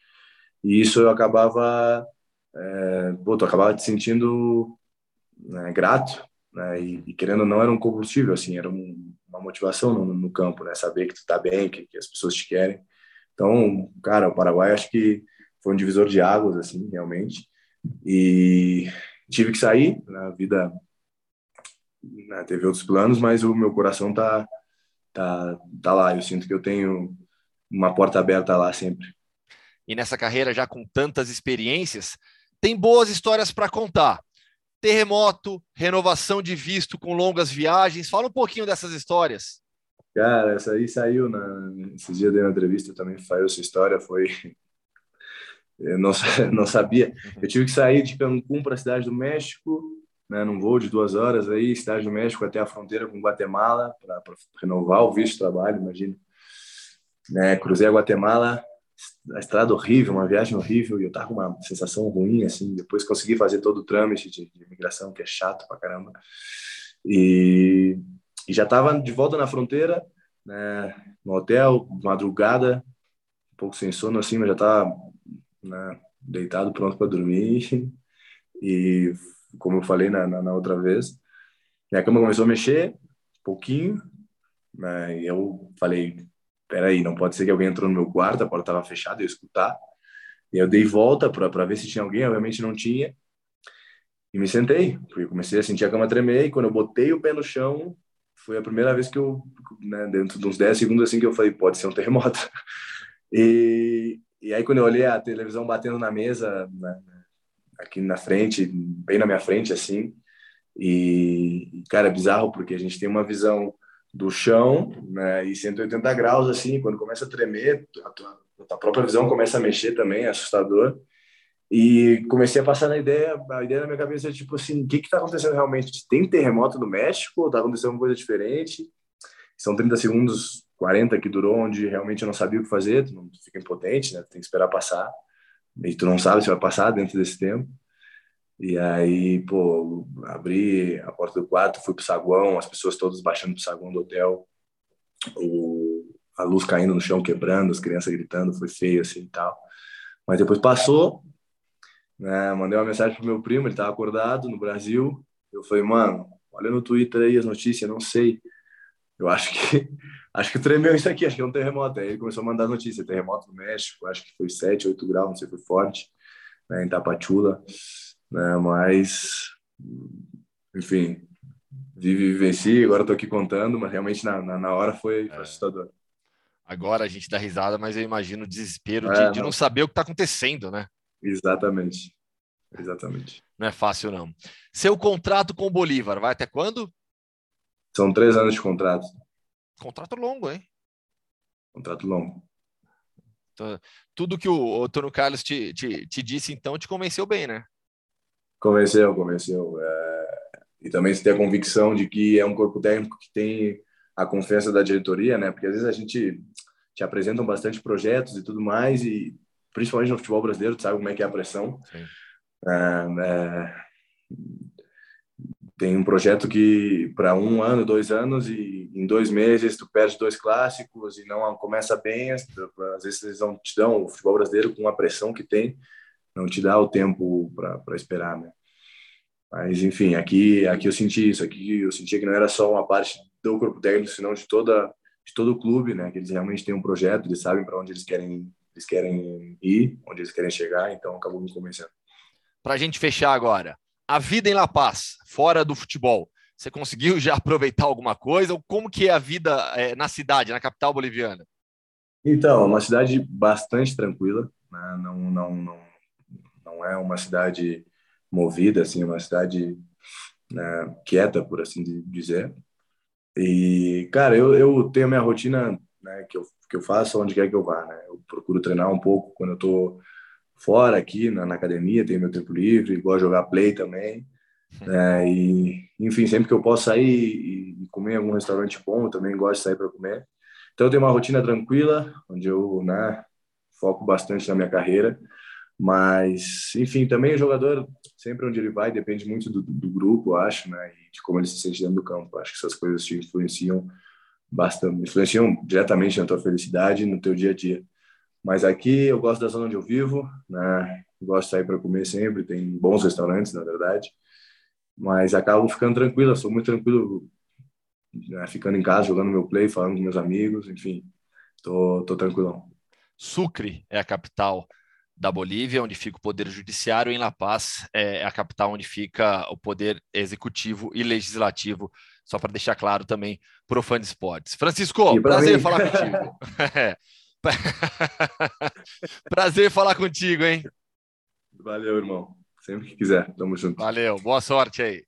e isso eu acabava, é, pô, eu acabava te sentindo né, grato, né, e, e, querendo ou não era um combustível, assim, era um, uma motivação no, no, campo, né, saber que tu tá bem, que, que as pessoas te querem. Então, cara, o Paraguai acho que foi um divisor de águas, assim, realmente. E tive que sair, na né, vida né, teve outros planos, mas o meu coração tá, tá, tá lá. Eu sinto que eu tenho uma porta aberta lá sempre. E nessa carreira, já com tantas experiências, tem boas histórias para contar. Terremoto, renovação de visto com longas viagens. Fala um pouquinho dessas histórias. Cara, essa aí saiu na. Esses dias dei uma entrevista também, saiu essa história. Foi. *laughs* Eu não, *laughs* não sabia. Eu tive que sair de Cancún para a cidade do México, né, num voo de duas horas aí, cidade do México até a fronteira com Guatemala, para renovar o visto de trabalho, imagina. Né, cruzei a Guatemala, a estrada horrível, uma viagem horrível, e eu tava com uma sensação ruim, assim, depois consegui fazer todo o trâmite de, de imigração, que é chato pra caramba. E, e já tava de volta na fronteira, né, no hotel, madrugada, um pouco sem sono, assim, mas já tava né, deitado, pronto para dormir. *laughs* E como eu falei na, na, na, outra vez, minha cama começou a mexer um pouquinho, né, e eu falei, peraí, não pode ser que alguém entrou no meu quarto, a porta estava fechada, eu escutar. E eu dei volta para ver se tinha alguém, obviamente não tinha. E me sentei, porque comecei a sentir a cama tremer, e quando eu botei o pé no chão, foi a primeira vez que eu, né, dentro de uns 10 segundos assim, que eu falei, pode ser um terremoto. *laughs* E, e aí quando eu olhei a televisão batendo na mesa, né, aqui na frente, bem na minha frente, assim, e, cara, é bizarro, porque a gente tem uma visão do chão, né, e 180 graus, assim, quando começa a tremer, a tua, a própria visão começa a mexer também, é assustador. E comecei a passar na ideia, a ideia na minha cabeça é tipo assim, o que que tá acontecendo realmente? Tem terremoto no México? Tá acontecendo alguma coisa diferente? São 30 segundos, 40 que durou, onde realmente eu não sabia o que fazer, tu, não, tu fica impotente, né? Tem que esperar passar. E tu não sabe se vai passar dentro desse tempo. E aí, pô, abri a porta do quarto, fui pro saguão, as pessoas todas baixando pro saguão do hotel, o, a luz caindo no chão, quebrando, as crianças gritando, foi feio assim e tal. Mas depois passou, né? Mandei uma mensagem pro meu primo, ele tava acordado no Brasil. Eu falei, mano, olha no Twitter aí as notícias, não sei. Eu acho que *laughs* acho que tremeu isso aqui, acho que é um terremoto. Aí ele começou a mandar notícias, terremoto no México, acho que foi 7, 8 graus, não sei, foi forte, né, em Tapachula né? Mas, enfim, vive e vivenci, agora estou aqui contando, mas realmente na, na, na hora foi, é. assustador. Agora a gente dá risada, mas eu imagino o desespero é, de, de, não saber o que está acontecendo, né? Exatamente. Exatamente. Não é fácil, não. Seu contrato com o Bolívar vai até quando? São três anos de contrato. Contrato longo, hein? Contrato longo. Então, tudo que o Antônio Carlos te, te, te, disse, então, te convenceu bem, né? Convenceu, convenceu. É... E também se tem a convicção de que é um corpo técnico que tem a confiança da diretoria, né? Porque às vezes a gente te apresentam bastante projetos e tudo mais, e principalmente no futebol brasileiro, tu sabe como é que é a pressão. É, é, tem um projeto que para um ano, dois anos e em dois meses tu perde dois clássicos e não começa bem, às vezes eles não te dão o futebol brasileiro com a pressão que tem, não te dá o tempo para esperar, né? Mas enfim, aqui aqui eu senti isso, aqui eu senti que não era só uma parte do corpo técnico, senão de toda de todo o clube, né? Que eles realmente têm um projeto, eles sabem para onde eles querem eles querem ir, onde eles querem chegar, então acabou me convencendo. Para a gente fechar agora, a vida em La Paz, fora do futebol, você conseguiu já aproveitar alguma coisa? Ou como que é a vida é, na cidade, na capital boliviana? Então, uma cidade bastante tranquila, né? não, não, não, não é uma cidade movida, assim, é uma cidade né, quieta, por assim dizer. E, cara, eu, eu tenho a minha rotina né, que, eu, que eu faço onde quer que eu vá. Né? Eu procuro treinar um pouco quando eu estou fora aqui na, na, academia, tenho meu tempo livre, gosto de jogar play também. É, e, enfim, sempre que eu posso sair e, e comer em algum restaurante bom, também gosto de sair para comer. Então, eu tenho uma rotina tranquila, onde eu né, foco bastante na minha carreira. Mas, enfim, também o jogador, sempre onde ele vai, depende muito do, do grupo, acho, né? E de como ele se sente dentro do campo. Acho que essas coisas te influenciam bastante, influenciam diretamente na tua felicidade, no teu dia a dia. Mas aqui eu gosto da zona onde eu vivo, né? Gosto de sair para comer sempre, tem bons restaurantes, na verdade. Mas acabo ficando tranquilo, sou muito tranquilo, né? ficando em casa, jogando meu play, falando com meus amigos, enfim, tô, tô tranquilão. Sucre é a capital da Bolívia, onde fica o poder judiciário, em La Paz é a capital onde fica o poder executivo e legislativo, só para deixar claro também para o fã de esportes. Francisco, prazer mim. falar *laughs* contigo. *laughs* *laughs* prazer falar contigo, hein? Valeu, irmão. Sempre que quiser, tamo junto. Valeu, boa sorte aí.